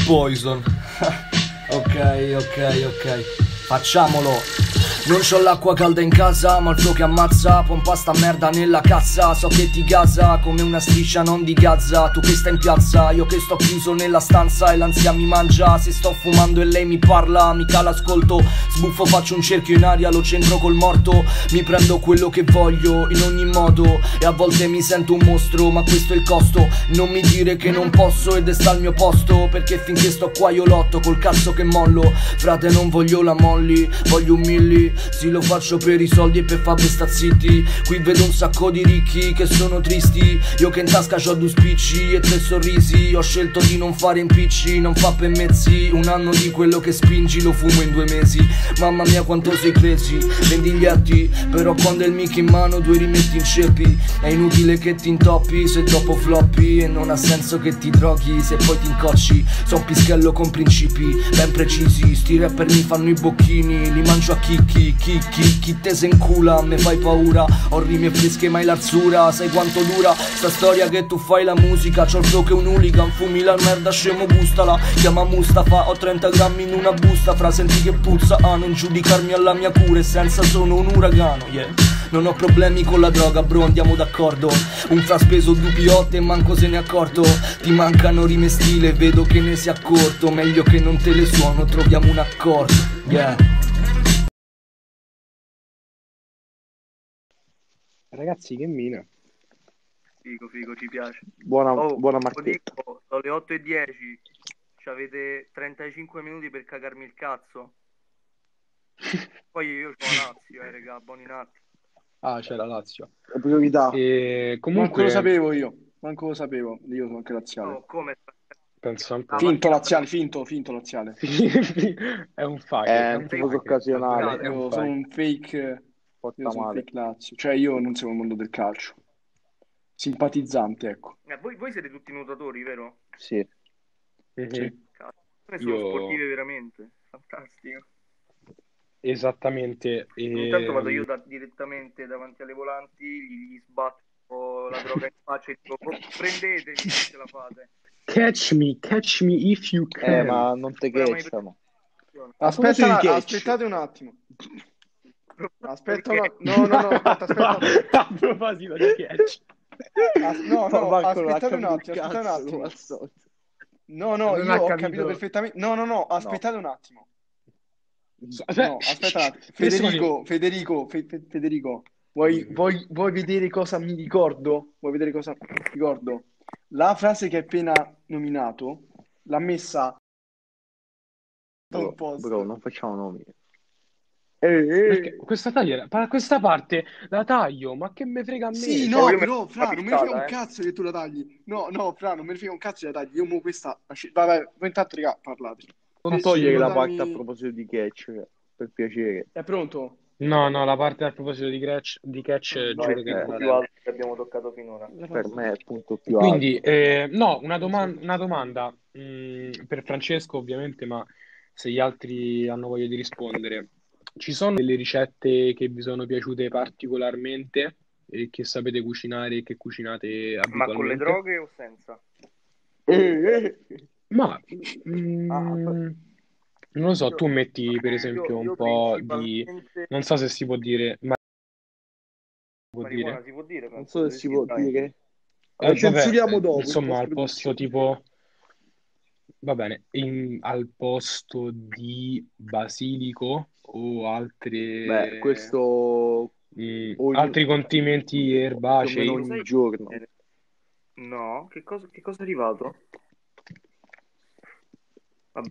Poison. ok, ok, ok. Facciamolo. Non c'ho l'acqua calda in casa, ma il flow che ammazza Pompa sta merda nella cazza. So che ti gasa come una striscia non di Gaza. Tu che stai in piazza, io che sto chiuso nella stanza E l'ansia mi mangia, se sto fumando e lei mi parla Mica l'ascolto, sbuffo faccio un cerchio in aria Lo centro col morto, mi prendo quello che voglio In ogni modo, e a volte mi sento un mostro Ma questo è il costo, non mi dire che non posso Ed è sta al mio posto, perché finché sto qua io lotto Col cazzo che mollo, frate non voglio la molli Voglio un milli, sì lo faccio per i soldi e per fare sta zitti Qui vedo un sacco di ricchi che sono tristi. Io che in tasca c'ho due spicci e tre sorrisi. Ho scelto di non fare impicci, non fa per mezzi. Un anno di quello che spingi lo fumo in due mesi. Mamma mia quanto sei crazy, vendi gli atti Però quando è il mic in mano due rimetti in ceppi. È inutile che ti intoppi se dopo floppi E non ha senso che ti droghi se poi ti incocci. Sono pischello con principi ben precisi. Sti rapper mi fanno i bocchini, li mangio a chicchi Chi, chi, chi te se incula, me fai paura Ho rime fresche mai l'arzura, sai quanto dura Sta storia che tu fai la musica C'ho il che un hooligan, fumi la merda scemo gustala Chiama Mustafa, ho 30 grammi in una busta Fra senti che puzza, ah non giudicarmi alla mia cura E senza sono un uragano, yeah non ho problemi con la droga, bro, andiamo d'accordo. Un fra speso due piotte e manco se ne è accorto. Ti mancano rime stile, vedo che ne sia accorto. Meglio che non te le suono, troviamo un accordo. Yeah. Ragazzi, che mina. Figo, figo, ci piace. Buona, Oh, buona lo marchetta. dico, sono le 8 e 10. Ci avete 35 minuti per cagarmi il cazzo. Poi io la Lazio, eh, raga, buoni nati. Ah, c'è la Lazio. La priorità. E Manco comunque lo sapevo io. Manco lo sapevo. Io sono anche laziale. Oh, come? penso un po'. Ah, Finto laziale, finto, finto laziale. è un file. È un un tifoso file. occasionale. È un file. sono un fake. Porta Io sono male. Cioè, io non seguo il mondo del calcio. Simpatizzante, ecco. Eh, voi, voi siete tutti nuotatori, vero? Sì. Sì. Come sono Io- sportive veramente. Fantastico. Esattamente. E... Intanto vado io da- direttamente davanti alle volanti, gli, gli sbatto la droga in faccia e dico "Oh, prendetemi se ce la fate. Catch me, catch me if you can. Eh, ma non te cacciano. Aspetta, aspettate un attimo. Aspetta Perché? No, no, no, aspetta, aspetta. A proposito di catch. As- no, no, aspettate un attimo, aspettate un attimo. No, no, Non io ho capito. capito perfettamente. No, no, no, aspettate un attimo. Aspetta, No, un attimo. Adesso Federico, Federico, Fe- Fe- Federico, vuoi, vuoi- vuoi vedere cosa mi ricordo? Vuoi vedere cosa mi ricordo? La frase che hai appena nominato l'ha messa Bro, bro, non facciamo nomi. Perché questa, taglia, questa parte la taglio, ma che me frega a me? Sì, Eh, no, io mi- però, Fra, non me ne frega un eh. cazzo che tu la tagli. No, no, Fra, non me ne frega un cazzo che la tagli. Io mo questa... Vai, vai, voi intanto, raga, parlate. Non togliere sì, la dammi- parte a proposito di catch, per piacere. È pronto? No, no, la parte a proposito di catch, di catch No, giuro è che la più alto che abbiamo toccato finora. Per me è il punto più alto. Quindi, eh, no, una, doman- una domanda mh, per Francesco ovviamente, ma se gli altri hanno voglia di rispondere. Ci sono delle ricette che vi sono piaciute particolarmente e che sapete cucinare e che cucinate Ma con le abitualmente? droghe o senza? Eh, eh. Ma mm, Ah, non lo so, tu metti per esempio Io- io un po' di... Non so se si può dire, ma si può dire? si può dire? Non so se si può dire. Eh, Lo vabbè, censuriamo eh, dopo. Insomma, al posto tipo... Va bene, in- al posto di basilico o altre... Beh, questo mm, ogni- altri o erbacei. ogni giorno. Eh, No, che cosa, che cosa è arrivato? Vabbè.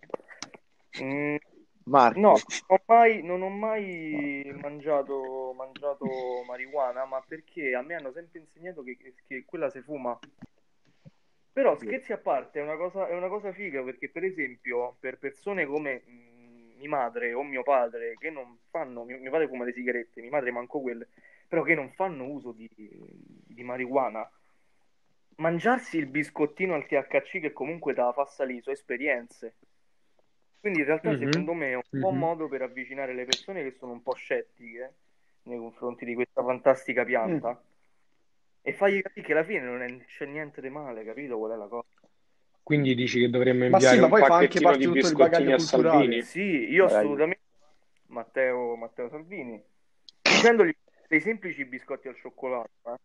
Mm, Marco, no, non ho mai, non ho mai mangiato, mangiato marijuana, ma perché a me hanno sempre insegnato che, che quella si fuma. Però scherzi a parte, è una cosa, è una cosa figa perché per esempio per persone come mm, mia madre o mio padre che non fanno, mio, mio padre fuma le sigarette, mia madre manco quelle, però che non fanno uso di, di marijuana, mangiarsi il biscottino al THC che comunque te la fa salire, sono esperienze. Quindi in realtà Mhm. secondo me è un buon Mhm. modo per avvicinare le persone che sono un po' scettiche nei confronti di questa fantastica pianta e fargli capire che alla fine non è- c'è niente di male, capito qual è la cosa? Quindi dici che dovremmo Ma sì, inviare ma un poi fa anche pacchettino parte di tutto il biscottini a culturale. Salvini? Sì, io Dai. assolutamente Matteo, Matteo Salvini, dicendogli dei semplici biscotti al cioccolato. eh.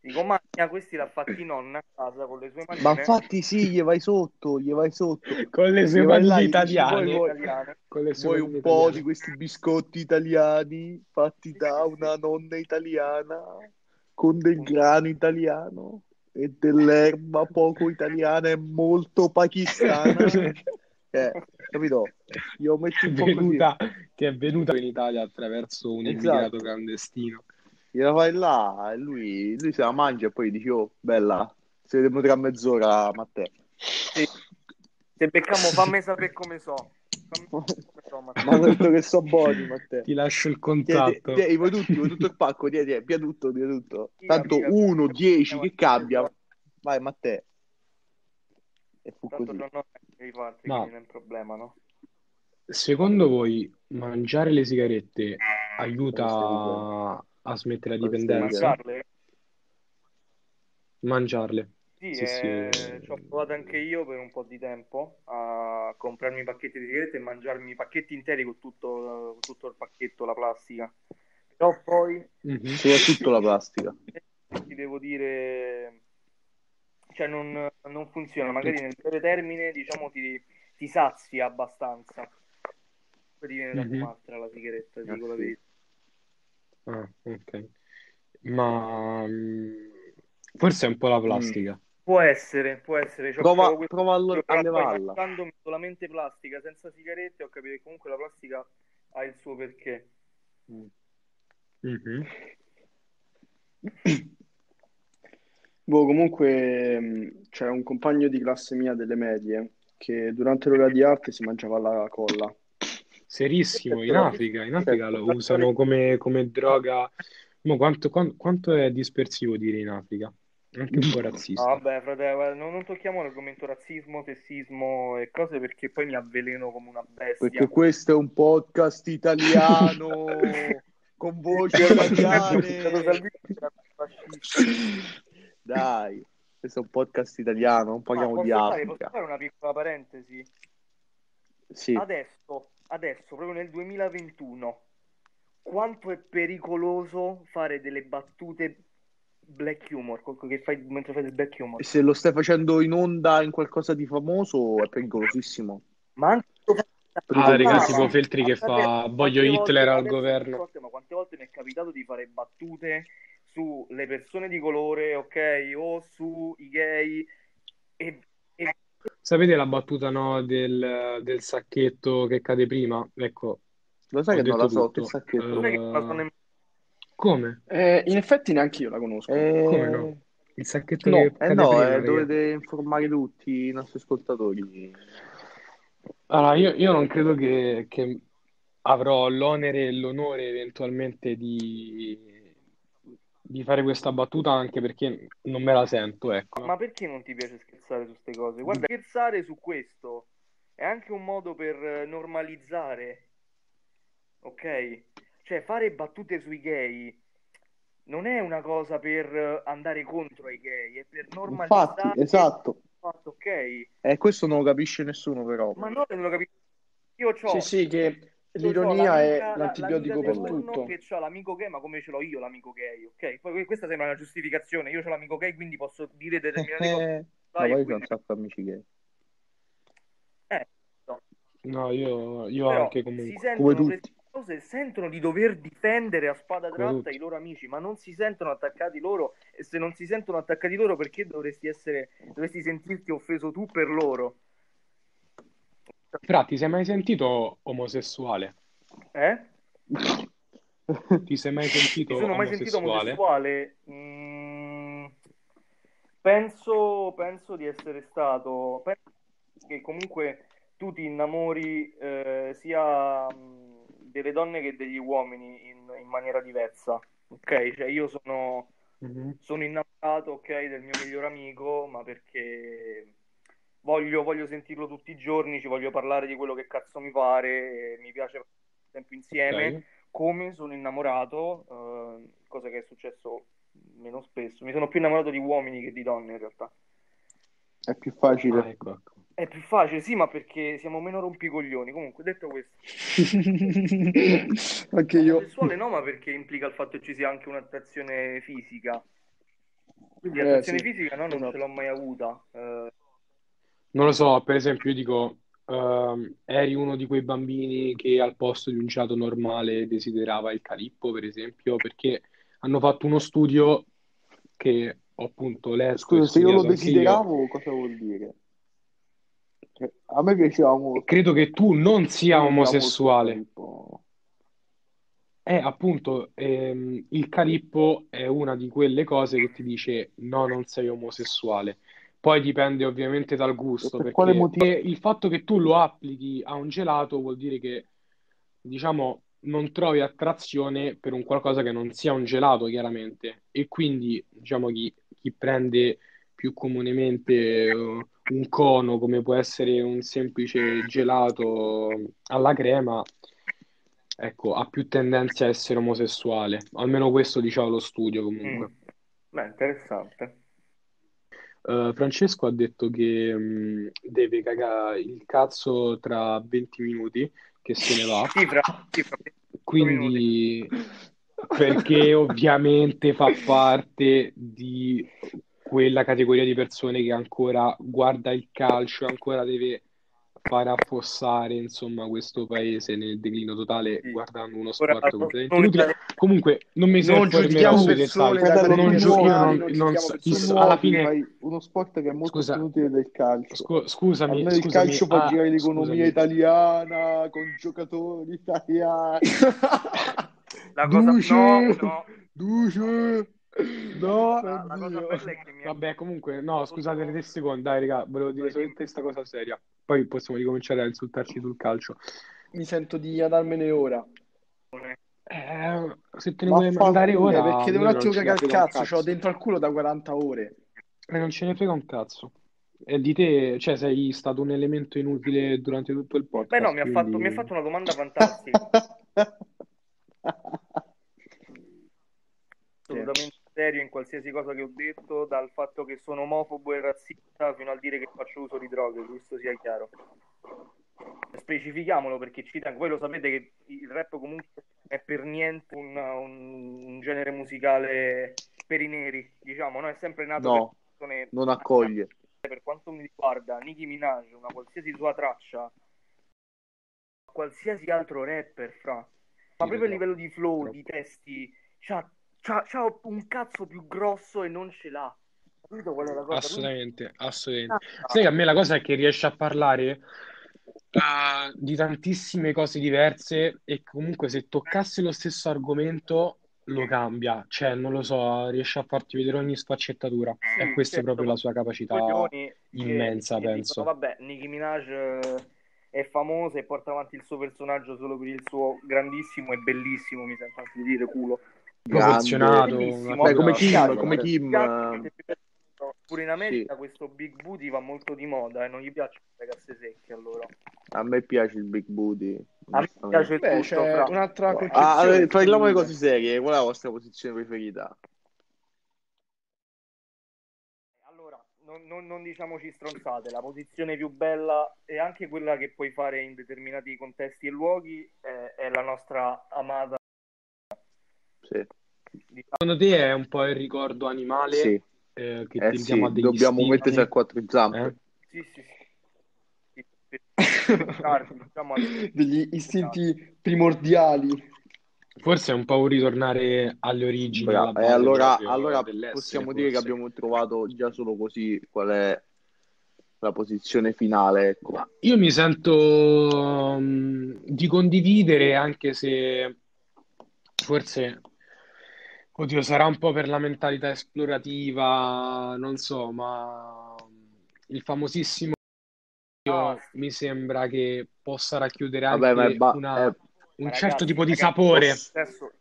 Dico, ma questi l'ha fatti nonna a casa con le sue manine Ma infatti sì, gli vai sotto, gli vai sotto. Con le sue dici, italiane. "Vuoi-. Con le sue Vuoi un po' italiane. di questi biscotti italiani fatti da una nonna italiana con del grano italiano e dell'erba poco italiana e molto pakistana? Eh, capito? Io metto un venuta, che è venuta in Italia attraverso un Esatto. immigrato clandestino. Gliela fai là e lui, lui se la mangia e poi dici, oh, bella, ci vediamo tra mezz'ora, Matteo. Sì. Se beccamo, fammi sapere come so. Ma ho detto che so buoni, Matteo. Ti lascio il contatto. tieni, vuoi tutti, vuoi tutto il pacco, tieni, via tutto, via tutto. Tanto amica, uno, sì. dieci, che cambia? Vai, Matteo. E fu Tanto così. non ho devi farti, Ma- quindi non è un problema, no? Secondo voi mangiare le sigarette aiuta a smettere la dipendenza? Mangiarle? Mangiarle. Sì, Sì, eh, sì. ci ho provato anche io per un po' di tempo a comprarmi pacchetti di sigarette e mangiarmi i pacchetti interi con tutto, con tutto il pacchetto, la plastica. Però poi Mhm. Soprattutto la plastica. ti devo dire, cioè non, non funziona, magari nel breve termine diciamo ti, ti sazia abbastanza. Poi ti viene da Mhm. fumartela la sigaretta, ti dico la sì. verità. Ah, ok. Ma mm, forse è un po' la plastica. Può essere, può essere. Ci ho Prova, questo prova a, a levarla. mangiandomi solamente plastica senza sigarette ho capito che comunque la plastica ha il suo perché. Mhm. Boh, comunque mh, c'era un compagno di classe mia delle medie che durante l'ora di arte si mangiava la colla. Serissimo, in Africa, in Africa lo usano come, come droga. Ma quanto, quan- quanto è dispersivo dire in Africa? Anche un po' No, razzista. vabbè, fratello, non, non tocchiamo l'argomento razzismo, sessismo e cose perché poi mi avveleno come una bestia. Perché questo è un podcast italiano con voci italiane. Dai, questo è un podcast italiano, non Ah, parliamo di fare, posso fare una piccola parentesi? Sì, Adesso, adesso, proprio nel 2021, quanto è pericoloso fare delle battute black humor, quel che fai mentre fai del black humor? se lo stai facendo in onda in qualcosa di famoso è pericolosissimo. Ma anche Ah, raga, No, tipo Feltri che fa voglio Hitler al governo. quante volte- ma quante volte mi è capitato di fare battute sulle persone di colore, ok, o sui gay e, e Sapete la battuta no, del, del sacchetto che cade prima? Ecco, Lo sai che non la so, tutto. che sacchetto. non come? Eh, in effetti neanche io la conosco. Eh, Come no? Il sacchetto No, che eh no, prima, eh, dovete informare tutti i nostri ascoltatori. Allora, io, io non credo che, che avrò l'onere e l'onore eventualmente di, di fare questa battuta anche perché non me la sento, ecco. Ma perché non ti piace scherzare su queste cose? Guarda, scherzare su questo è anche un modo per normalizzare, ok? Cioè, fare battute sui gay non è una cosa per eh, andare contro i gay, è per normalizzare Infatti, esatto. fatto, ok? E questo non lo capisce nessuno però. Ma no, non lo capisco. Io c'ho, Sì, sì, che io l'ironia è l'antibiotico per tutto. che c'ha l'amico gay, ma come ce l'ho io l'amico gay, ok? Poi questa sembra una giustificazione. Io c'ho l'amico gay, quindi posso dire determinate cose. Eh, ma Dai, poi c'è quindi- un sacco di amici gay. No, io, io Però anche si comunque. come tutti. Queste cose e sentono di dover difendere a spada tratta i loro amici, ma non si sentono attaccati loro. E se non si sentono attaccati loro, perché dovresti essere, dovresti sentirti offeso tu per loro? Fra, ti sei mai sentito omosessuale? Eh? Ti sei mai sentito Mi sono mai sentito omosessuale? omosessuale? Mm, penso, penso di essere stato. Penso che comunque tu ti innamori eh, sia mh, delle donne che degli uomini in, in maniera diversa. Ok? Cioè io sono, Mhm. sono innamorato, ok, del mio miglior amico, ma perché voglio, voglio sentirlo tutti i giorni, ci voglio parlare di quello che cazzo mi pare, e mi piace passare tempo insieme, Ok. come sono innamorato, eh, cosa che è successo meno spesso. Mi sono più innamorato di uomini che di donne in realtà. È più facile. Ah, ecco, ecco. È più facile, sì, ma perché siamo meno rompicoglioni. Comunque, detto questo, Anche io. omosessuale no, ma perché implica il fatto che ci sia anche un'attrazione fisica. Quindi Eh, l'attrazione sì. fisica no, non Esatto. ce l'ho mai avuta. Eh, Non lo so, per esempio, io dico, ehm, eri uno di quei bambini che al posto di un gelato normale desiderava il calippo, per esempio, perché hanno fatto uno studio che ho appunto letto Scusa, se io lo anche io. desideravo, cosa vuol dire? A me piaceva molto. Credo che tu non sia omosessuale. Eh, appunto, ehm, il calippo è una di quelle cose che ti dice no, non sei omosessuale. Poi dipende ovviamente dal gusto, per quale perché motivo? il fatto che tu lo applichi a un gelato vuol dire che, diciamo, non trovi attrazione per un qualcosa che non sia un gelato, chiaramente. E quindi, diciamo, chi, chi prende più comunemente eh, un cono, come può essere un semplice gelato alla crema, ecco, ha più tendenza a essere omosessuale. Almeno questo diceva lo studio, comunque. mm. Beh, interessante. Eh, Francesco ha detto che mh, deve cagare il cazzo tra 20 minuti, che se ne va. Sì, fra, sì, fra 25 minuti. Quindi, perché ovviamente fa parte di quella categoria di persone che ancora guarda il calcio, ancora deve far affossare, insomma, questo paese nel declino totale Sì. guardando uno Ora, sport non, completamente non inutile. Comunque, non mi Non soffermerò giudichiamo sui dettagli. Non categorie giu- io umane, non, non giudichiamo chissà, alla fine, uno sport che è molto scusa, più utile del calcio. scu- scusami, Almeno il scusami, calcio fa ah, girare l'economia scusami. italiana con giocatori italiani. La cosa... Duce, No, no. Duce, no, La, la cosa oddio. bella è che mi ha... Vabbè, comunque, no, scusate tre secondi, dai, raga, volevo dire solamente questa cosa seria. Poi possiamo ricominciare a insultarci sul calcio. Mi sento di andarmene ora. Eh, se te ne vuoi mandare ora, perché devo un attimo cagare il cazzo, cazzo. dentro al culo da 40 ore. E non ce ne frega un cazzo. E di te, cioè, sei stato un elemento inutile durante tutto il Beh, no, podcast, mi ha fatto, mi ha fatto una domanda fantastica. assolutamente serio in qualsiasi cosa che ho detto, dal fatto che sono omofobo e razzista fino al dire che faccio uso di droghe, questo sia chiaro. Specifichiamolo perché ci tengo, voi lo sapete che il rap comunque è per niente un, un- un genere musicale per i neri, diciamo, no? È sempre nato No, per persone non accoglie. per quanto mi riguarda, Nicki Minaj, una qualsiasi sua traccia, qualsiasi altro rapper, fra, ma proprio a livello di flow, di testi, c'ha, c'ha- c'ha un cazzo più grosso e non ce l'ha. Capito qual è la cosa? Assolutamente, assolutamente. ah, Sai che a me la cosa è che riesce a parlare eh, di tantissime cose diverse e comunque se toccasse lo stesso argomento lo cambia, cioè non lo so, riesce a farti vedere ogni sfaccettatura e sì, questa è certo, proprio la sua capacità che, immensa, che dicono, penso. vabbè, Nicki Minaj eh, è famosa e porta avanti il suo personaggio solo per il suo grandissimo e bellissimo, mi sento anche di dire, culo. Grande. Una Beh, come. Kim, come Kim, Piace- eh, Pure in sì, America questo big booty va molto di moda e non gli piacciono le ragazze secche allora. a me piace il Big Booty, A me piace Beh, tutto, c'è fra. un'altra Ah, allora, parliamo di cose serie. Qual è la vostra posizione preferita? Allora, non, non- non diciamoci stronzate, la posizione più bella e anche quella che puoi fare in determinati contesti e luoghi è, è la nostra amata. Sì, Secondo te è un po' il ricordo animale sì, eh, che eh ti sì, a dobbiamo mettersi a istinti? quattro zampe. Eh? Sì, sì, sì. Diciamo, Degli istinti primordiali. Forse è un po' un ritornare alle origini, alla Bravo. E base allora, proprio allora possiamo dire che forse. abbiamo trovato già solo così qual è la posizione finale, ecco. Io mi sento mm, di condividere, anche se forse, oddio, sarà un po' per la mentalità esplorativa, non so, ma il famosissimo sì. mi sembra che possa racchiudere Vabbè, ma è, anche ba- una- è- un Ma certo ragazzi, tipo di ragazzi, sapore il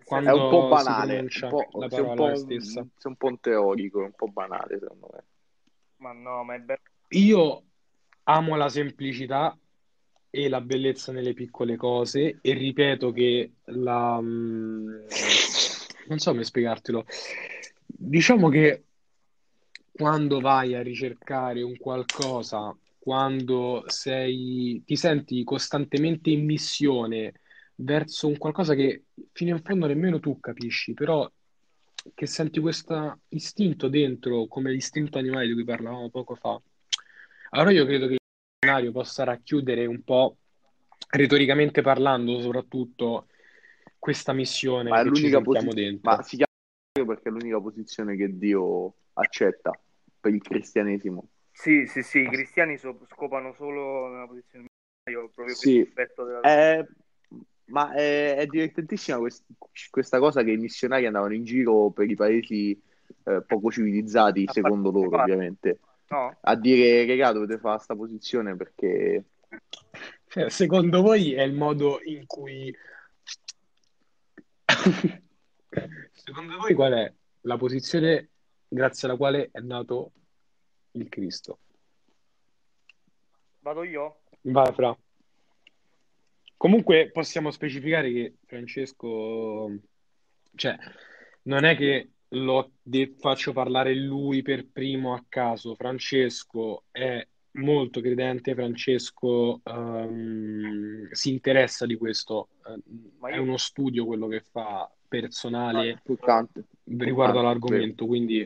è un po' si banale, pronuncia un po', la sei un parola po' stessa. sei un po' un teorico, è un po' banale secondo me. Ma no, ma è bello. Io amo la semplicità e la bellezza nelle piccole cose e ripeto che la... mm, non so come spiegartelo. Diciamo che quando vai a ricercare un qualcosa, quando sei, ti senti costantemente in missione verso un qualcosa che fino in fondo nemmeno tu capisci, però che senti questo istinto dentro, come l'istinto animale di cui parlavamo poco fa. Allora io credo che il scenario possa racchiudere un po', retoricamente parlando, soprattutto questa missione Ma è l'unica posizione, dentro. ma si chiama perché è l'unica posizione che Dio accetta per il cristianesimo. Sì, sì, sì, i cristiani so- scopano solo nella posizione io proprio per Sì, rispetto della è- ma è, è divertentissima quest- questa cosa che i missionari andavano in giro per i paesi eh, poco civilizzati, A secondo loro, partecipare. ovviamente, No? a dire, regà, dovete fare sta posizione perché Cioè, Secondo voi è il modo in cui... Secondo voi qual è la posizione grazie alla quale è nato il Cristo? Vado io? Vai, Fra. Comunque possiamo specificare che Francesco, cioè, non è che lo de- faccio parlare lui per primo a caso. Francesco è molto credente, Francesco ehm, si interessa di questo, eh, Ma è io- uno studio quello che fa personale importante. riguardo importante, all'argomento, quindi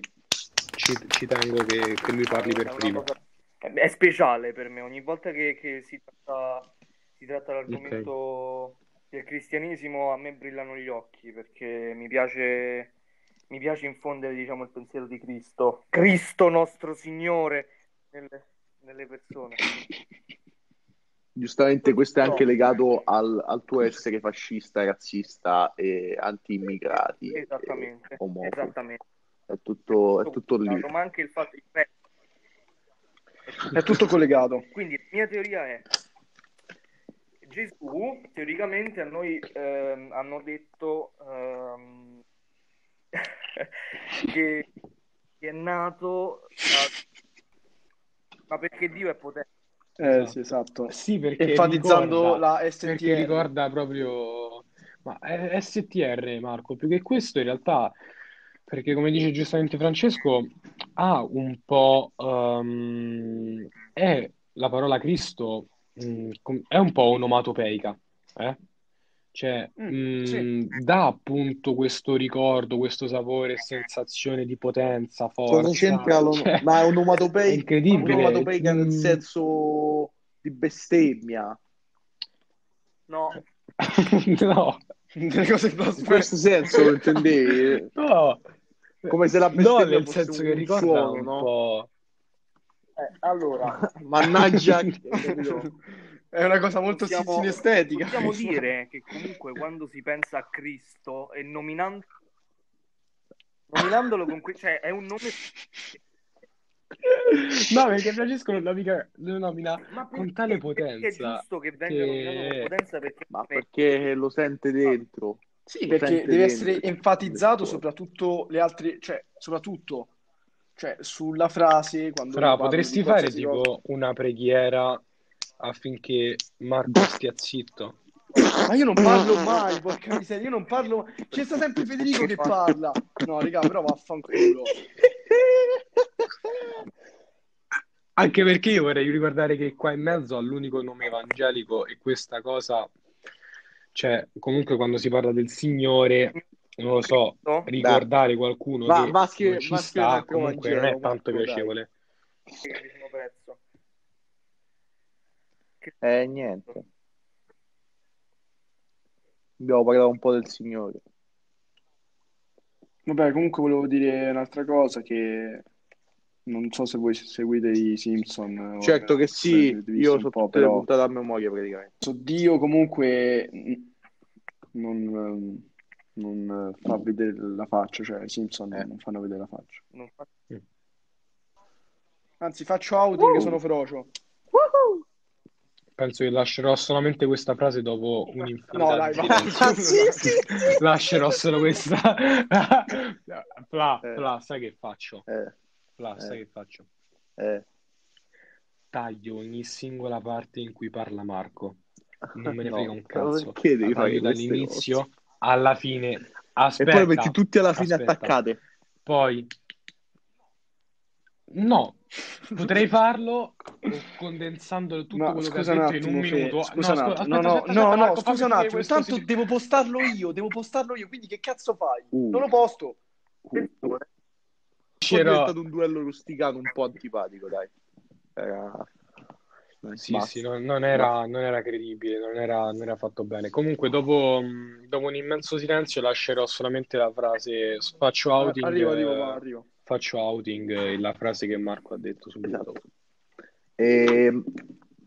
ci, ci tengo che, che lui parli È per primo. è- è speciale per me. Ogni volta che, che si tratta, si tratta l'argomento del cristianesimo, a me brillano gli occhi perché mi piace, mi piace infondere, diciamo, il pensiero di Cristo. Cristo nostro Signore nelle, nelle persone. Giustamente questo è anche legato al, al tuo essere fascista, razzista e anti-immigrati, e Esattamente, esattamente. È tutto, è tutto lì. Ma anche il fatto di È tutto collegato. Quindi la mia teoria è Gesù teoricamente a noi ehm, hanno detto ehm, che, che è nato da- ma perché Dio è potente Eh, sì, esatto. Sì, perché Enfatizzando ricorda- la STR. perché ricorda proprio... Ma è STR, Marco, più che questo in realtà, perché come dice giustamente Francesco, ha un po'... ehm, è la parola Cristo, com- è un po' onomatopeica, eh? Cioè, Mm, mm, sì. dà appunto questo ricordo, questo sapore, sensazione di potenza, forza. l'on- Cioè, ma è è onomatopeica, incredibile. onomatopeica nel Mm. senso di bestemmia. no No, Delle cose In blasfeme. questo senso lo intendevi? no, Come se la no, bestemmia nel fosse senso un che ricorda suono, un no? po'. Eh, allora Mannaggia? È una cosa molto possiamo, sinestetica. possiamo dire che comunque quando si pensa a Cristo e nominando nominandolo con que- cioè è un nome No, perché Francesco non nomina, lo nomina ma con tale perché- perché è potenza giusto che venga che- nominato con potenza perché Ma perché lo sente dentro. Sì, Lo perché deve dentro. essere enfatizzato soprattutto le altre, cioè, soprattutto, cioè, sulla frase quando Fra, potresti fare qualsiasi cosa. tipo una preghiera affinché Marco stia zitto? Ma io non parlo mai, porca miseria, io non parlo, c'è sta sempre Federico che parla. No, raga, però vaffanculo. Anche perché io vorrei ricordare che qua in mezzo all'unico nome evangelico e questa cosa, cioè, comunque quando si parla del Signore, non lo so, No? ricordare qualcuno Va- che va a scrivere- non ci va sta, comunque non è tanto Marco, dai. Eh, niente. Abbiamo parlato un po' del Signore. Vabbè, comunque volevo dire un'altra cosa che non so se voi seguite i Simpson. o Certo che sì, io so po', tutte le però puntate a memoria praticamente. so Dio comunque non, non eh, fa vedere la faccia, cioè i Simpson Eh. non fanno vedere la faccia. Non fa- Anzi, faccio outing, sono frocio. Penso che lascerò solamente questa frase dopo un'infinità No, dai, sì, sì, sì. Lascerò solo questa. Fla, Eh. Fla, sai che faccio? Eh, Fla, sai Eh. che faccio? eh. taglio ogni singola parte in cui parla Marco. Non me ne No, frega un cazzo. perché devi fare dall'inizio cose? alla fine. E Aspetta, poi le metti tutti alla fine aspetta. attaccate. Poi, no, potrei farlo condensando tutto Ma quello che un detto in un Fe, minuto. scusa No, un scu- attimo. aspetta, No, no, aspetta, no, aspetta, no, Marco, fammi scusa un attimo. questo Tanto sì. devo postarlo io, devo postarlo io, quindi che cazzo fai? Uh. Non lo posto. Poi è C'era- diventato un duello rusticano un po' antipatico, dai. Era... Sì, Basta. sì, non, non era, non era credibile, non era, non era fatto bene. Comunque, dopo, mh, dopo un immenso silenzio, lascerò solamente la frase faccio outing, Arrivo, arrivo, eh, va, arrivo. Faccio outing, eh, la frase che Marco ha detto subito Esatto. dopo. E,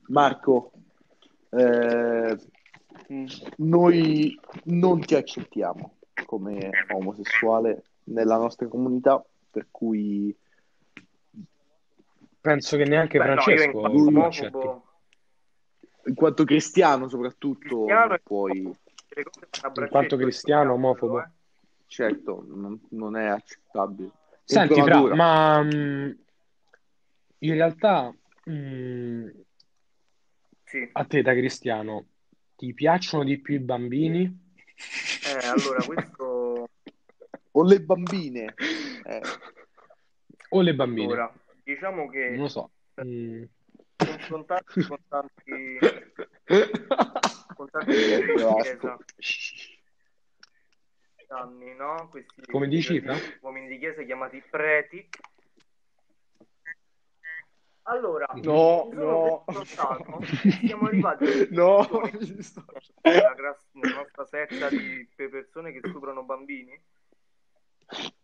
Marco, eh, Mm. noi non ti accettiamo come omosessuale nella nostra comunità, per cui Penso che neanche Beh, no, io in Francesco quanto lo accetti. omofobo in quanto cristiano soprattutto Cristiano a In quanto cristiano, omofobo. eh. certo, non, non è accettabile. Senti, Fra, ma mh, in realtà mh, Sì. a te da cristiano ti piacciono di più i bambini? Eh, allora, questo... O le bambine. Eh, O le bambine? Allora, diciamo che Non lo so. Mm, confrontarsi con tanti... con tanti chiesa anni, no? Questi, Come dici, uomini di chiesa chiamati preti. Allora, No, no. confrontato, siamo arrivati No, nella gras- nostra setta di pe- persone che stuprano bambini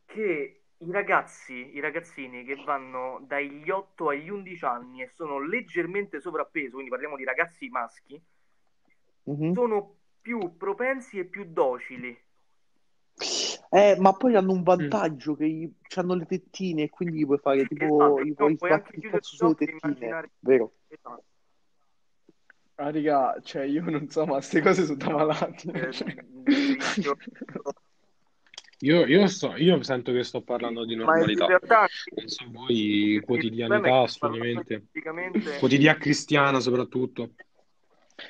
che i ragazzi, i ragazzini che vanno dagli 8 agli 11 anni e sono leggermente sovrappeso, quindi parliamo di ragazzi maschi, mhm. sono più propensi e più docili. Eh, ma poi hanno un vantaggio che hanno le tettine e quindi gli puoi fare tipo Esatto, gli puoi sbattere il cazzo gli sulle tettine, immaginare- vero? Esatto. Ah, raga, cioè io non so, ma queste cose sono da malati. Eh, Cioè, io- Io, sto, io sento che sto parlando di ma in normalità. realtà Non so voi, quotidianità, assolutamente. praticamente Quotidiana cristiana soprattutto.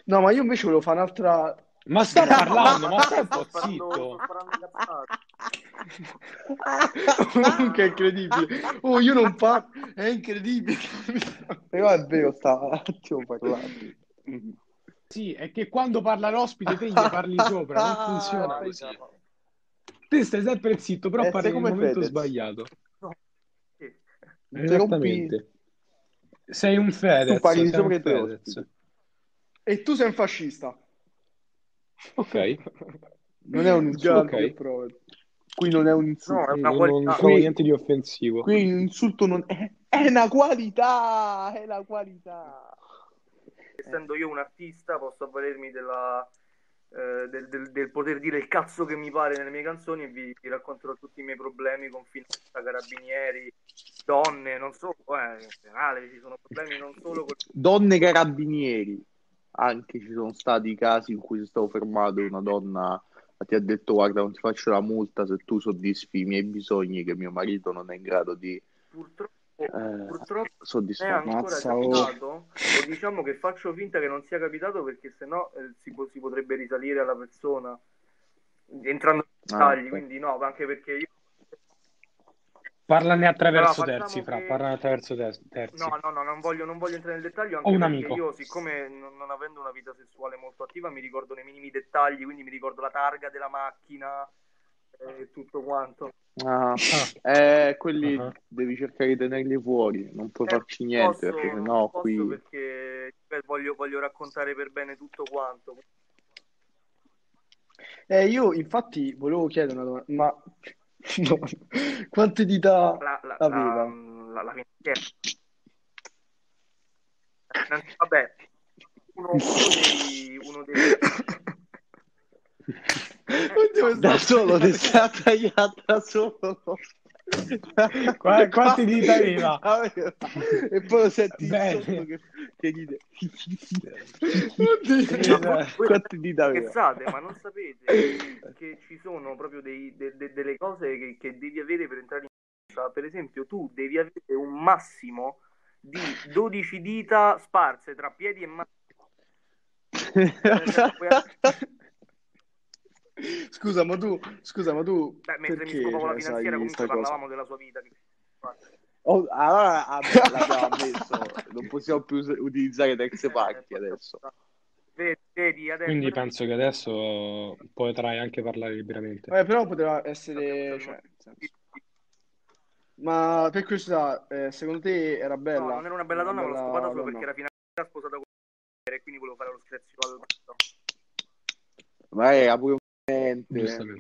No, ma io invece volevo fare un'altra... Ma sta parlando, ma stai un po' zitto. cazzate. Comunque è incredibile. Oh, io non parlo, è incredibile. Però è vero, sta un attimo parlando. Sì, è che quando parla l'ospite te gli parli sopra, non funziona Ah, così. Te stai sempre zitto, però Eh, parli come momento Fedez. sbagliato. Sì. Interrompi, Esattamente. Sei un Fedez, tu parli sopra i tuoi. E tu sei un fascista. Ok. Non è un insulto, Grande, ok. proprio. qui non è un No, insulto. è una Non, qualità. non trovo Qui- niente di offensivo. Qui l'insulto non è... È una qualità, è la qualità. essendo io un artista, posso avvalermi della, eh, del, del- del poter dire il cazzo che mi pare nelle mie canzoni e vi, vi racconterò tutti i miei problemi con finanza, carabinieri, donne, non solo, eh, in generale ci sono problemi non solo con... Donne carabinieri. Anche ci sono stati casi in cui sei stato fermato e una donna ti ha detto guarda non ti faccio la multa se tu soddisfi i miei bisogni che mio marito non è in grado di Purtroppo, eh, purtroppo non è soddisfare. ancora Mazza, oh. capitato, o diciamo che faccio finta che non sia capitato perché sennò eh, si, po- si potrebbe risalire alla persona entrando nei Ah, dettagli, ok. quindi no, anche perché io Parlane attraverso Allora, terzi, facciamo fra, che- parlane attraverso ter- terzi. No, no, no, non voglio, non voglio entrare nel dettaglio, anche Ho un perché amico. io, siccome non, non avendo una vita sessuale molto attiva, mi ricordo nei minimi dettagli, quindi mi ricordo la targa della macchina e tutto quanto. Ah, eh, quelli Ah. devi cercare di tenerli fuori, non puoi Eh, farci niente posso- perché sennò posso qui perché beh, voglio, voglio raccontare per bene tutto quanto. Eh, io infatti volevo chiedere una domanda, ma no, quante dita La, la, aveva? la, la, la Vabbè, uno, dei... Uno dei Oddio, da solo ti sta tagliata solo. Qua- quanti dita aveva? E poi lo senti che, che ride. Oddio. Ma voi Quanti dita aveva? scherzate, ma non sapete che ci sono proprio dei- de- de- delle cose che, che devi avere per entrare in finanza. Per esempio, tu devi avere un massimo di 12 dita sparse tra piedi e mani. Scusa, ma tu, scusa, ma tu Beh, mentre perché mi scopavo la cioè, finanziaria, sai comunque sta cosa? parlavamo della sua vita. Oh, allora vabbè, l'abbiamo ammesso, non possiamo più utilizzare terze parti adesso. Vedi, adesso Quindi penso che adesso potrai anche parlare liberamente. Eh, però poteva essere, cioè. Ma per curiosità, eh, secondo te era No, bella? non era una bella donna, ma l'ho scopata solo donna? perché era finanziaria sposata con e quindi volevo fare lo scherzo al Ma era pure.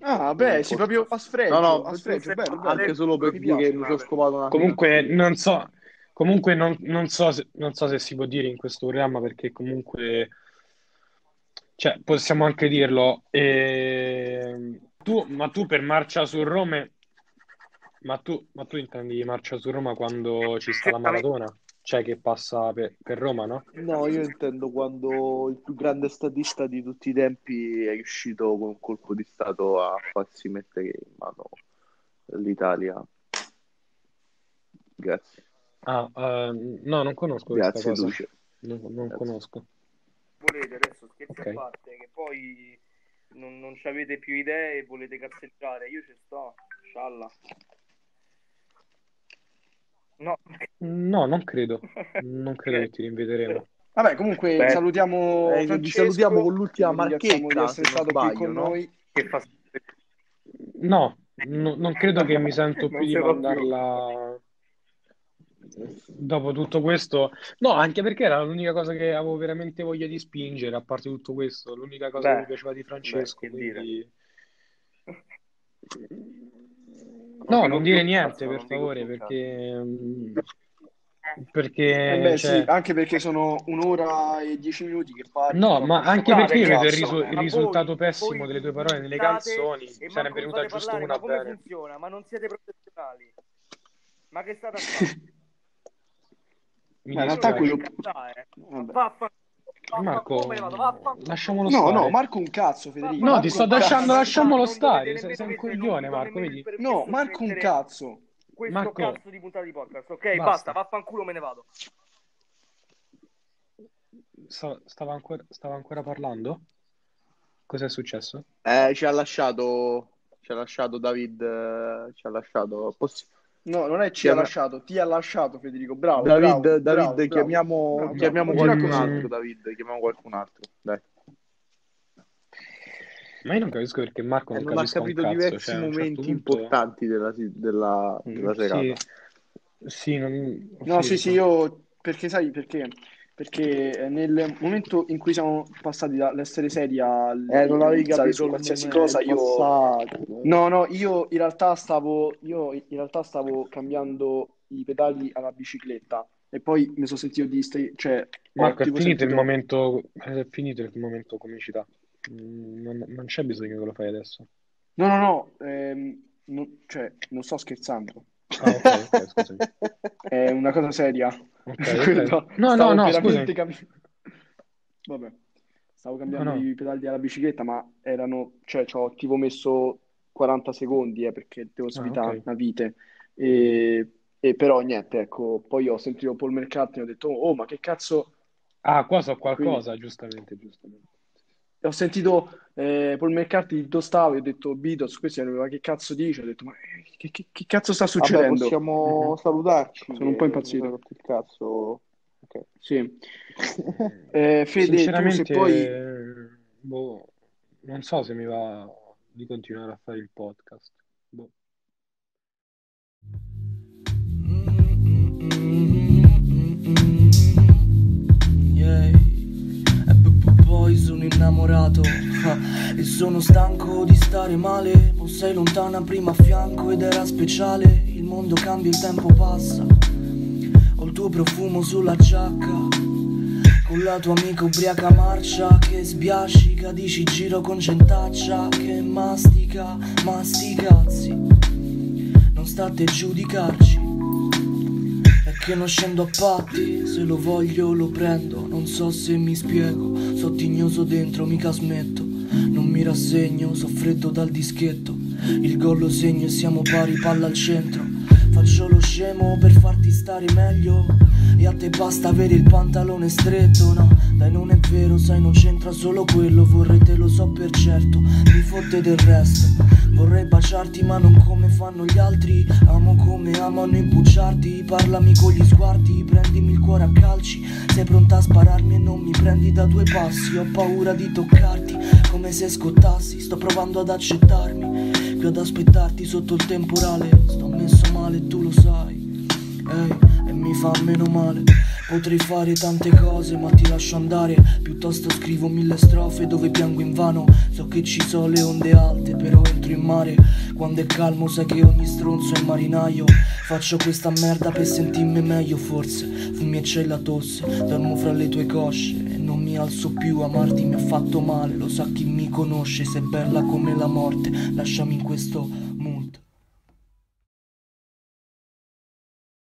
Ah, vabbè, sì, proprio a sfregio, No, no, a sfregio, bello, bello. Anche solo per dire che mi sono scopato una Comunque non so, comunque non, non so se, non so se si può dire in questo programma perché comunque, cioè, possiamo anche dirlo. ehm, tu, ma tu per Marcia su Roma, ma tu, ma tu intendi Marcia su Roma quando ci sta la maratona? Cioè che passa per, per Roma, no? No, io intendo quando il più grande statista di tutti i tempi è riuscito con un colpo di stato a farsi mettere in mano l'Italia. Grazie. Ah, ehm, no, non conosco questa Grazie, cosa. Duce. Non, non Grazie. conosco. volete adesso scherzi Ok. a parte che poi non, non ci avete più idee e volete cazzeggiare io ci sto scialla no No, non credo. Non credo che ti rinvederemo. Vabbè, comunque Beh, salutiamo eh, vi salutiamo con l'ultima di marchetta, non stato qui sbaglio, con no? noi. che fa No, no- non credo che mi sento più di più. mandarla dopo tutto questo. No, anche perché era l'unica cosa che avevo veramente voglia di spingere, a parte tutto questo, l'unica cosa Beh, che mi piaceva di Francesco, beh, dire. No, non dire niente, per favore, perché... mm, Eh Perché, beh, cioè... sì, anche perché sono un'ora e dieci minuti che parli. No, ma anche perché io vedo il, risu- eh. il risultato voi- pessimo voi delle tue parole nelle canzoni. e mi venuta giusto parlare, una ma come bene. funziona? Ma non siete professionali ma che state a fare? In realtà quello-. Vabbè. Marco, lasciamolo No, stare. no, Marco un cazzo, Federico. No, Marco ti sto lasciando, lasciamolo stare. Sei, sei un coglione, Marco, vedi? No, Marco un cazzo. Questo Marco. cazzo di puntata di podcast, ok? Basta. Basta, vaffanculo, me ne vado. Sta- Stava ancora, stava ancora parlando? Cos'è successo? Eh, ci ha lasciato, ci ha lasciato David, eh, ci ha lasciato. Possi- No, non è ci ha lasciato, ti ha lasciato Federico. Bravo, David, bravo, David, bravo, chiamiamo, Bravo, chiamiamo bravo. qualcun altro. David, chiamiamo qualcun altro. Dai. Ma io non capisco perché Marco Eh, non non ha capito cazzo. diversi Cioè, certo momenti punto- importanti della, si- della, della serata. Sì, sì, non... No, sì, sì, so. io perché sai perché? Perché eh, nel momento in cui siamo passati dall'essere seri al Eh, non avevi capito su il qualsiasi cosa, il io passaggio. No, no, io in realtà stavo io in realtà stavo cambiando i pedali alla bicicletta e poi mi sono sentito di stai- cioè ho Marco, è finito il sentito momento, è finito il momento comicità. Mm, Non, non c'è bisogno che lo fai adesso. No, no, no, ehm, non- cioè non sto scherzando. Ah, ok, ok, scusami. È una cosa seria. Ok, Quello- ok. No, no, stavo no, veramente cambi- Vabbè, stavo cambiando No, no. i pedali alla bicicletta, ma erano, cioè, ci ho tipo messo 40 secondi, eh, perché devo Ah, svitare ok. una vite. E, e però niente, ecco, poi ho sentito Paul McCartney e ho detto, oh, ma che cazzo... Ah, qua so qualcosa, giustamente, giustamente. E ho sentito eh, Paul McCartney dove stavo e ho detto Beatles, questi erano, ma che cazzo dice? Ho detto, ma eh, che, che- che cazzo sta Vabbè, succedendo? possiamo Mhm. salutarci. Sono un po' che impazzito. cazzo. Ok. Sì. Eh, Fede, tu se Sinceramente, poi... boh, non so se mi va di continuare a fare il podcast. Boh. Yeah. Innamorato e sono stanco di stare male. O sei lontana prima a fianco ed era speciale. Il mondo cambia, il tempo passa. Ho il tuo profumo sulla giacca. Con la tua amica ubriaca marcia che sbiascica, dici giro con centaccia che mastica, masticazzi. Non state a giudicarci. È che non scendo a patti, se lo voglio lo prendo, non so se mi spiego, so tignoso dentro, mica smetto, non mi rassegno, so freddo dal dischetto, il gol lo segno e siamo pari palla al centro, faccio lo scemo per farti stare meglio, E a te basta avere il pantalone stretto, no? Dai non è vero, sai non c'entra solo quello Vorrei te lo so per certo, mi fotte del resto. Vorrei baciarti ma non come fanno gli altri Amo come amano impucciarti. Parlami con gli sguardi, prendimi il cuore a calci. Sei pronta a spararmi e non mi prendi da due passi. Ho paura di toccarti, come se scottassi. Sto provando ad accettarmi Qui ad aspettarti sotto il temporale. Sto messo male, tu lo sai. Ehi, e mi fa meno male Potrei fare tante cose ma ti lascio andare. Piuttosto scrivo mille strofe dove piango in vano. So che ci sono le onde alte però entro in mare. Quando è calmo sai che ogni stronzo è marinaio. Faccio questa merda per sentirmi meglio forse. Fumi e c'è la tosse Dormo fra le tue cosce. Non mi alzo più Amarti mi ha fatto male. Lo sa chi mi conosce Sei bella come la morte. Lasciami in questo mondo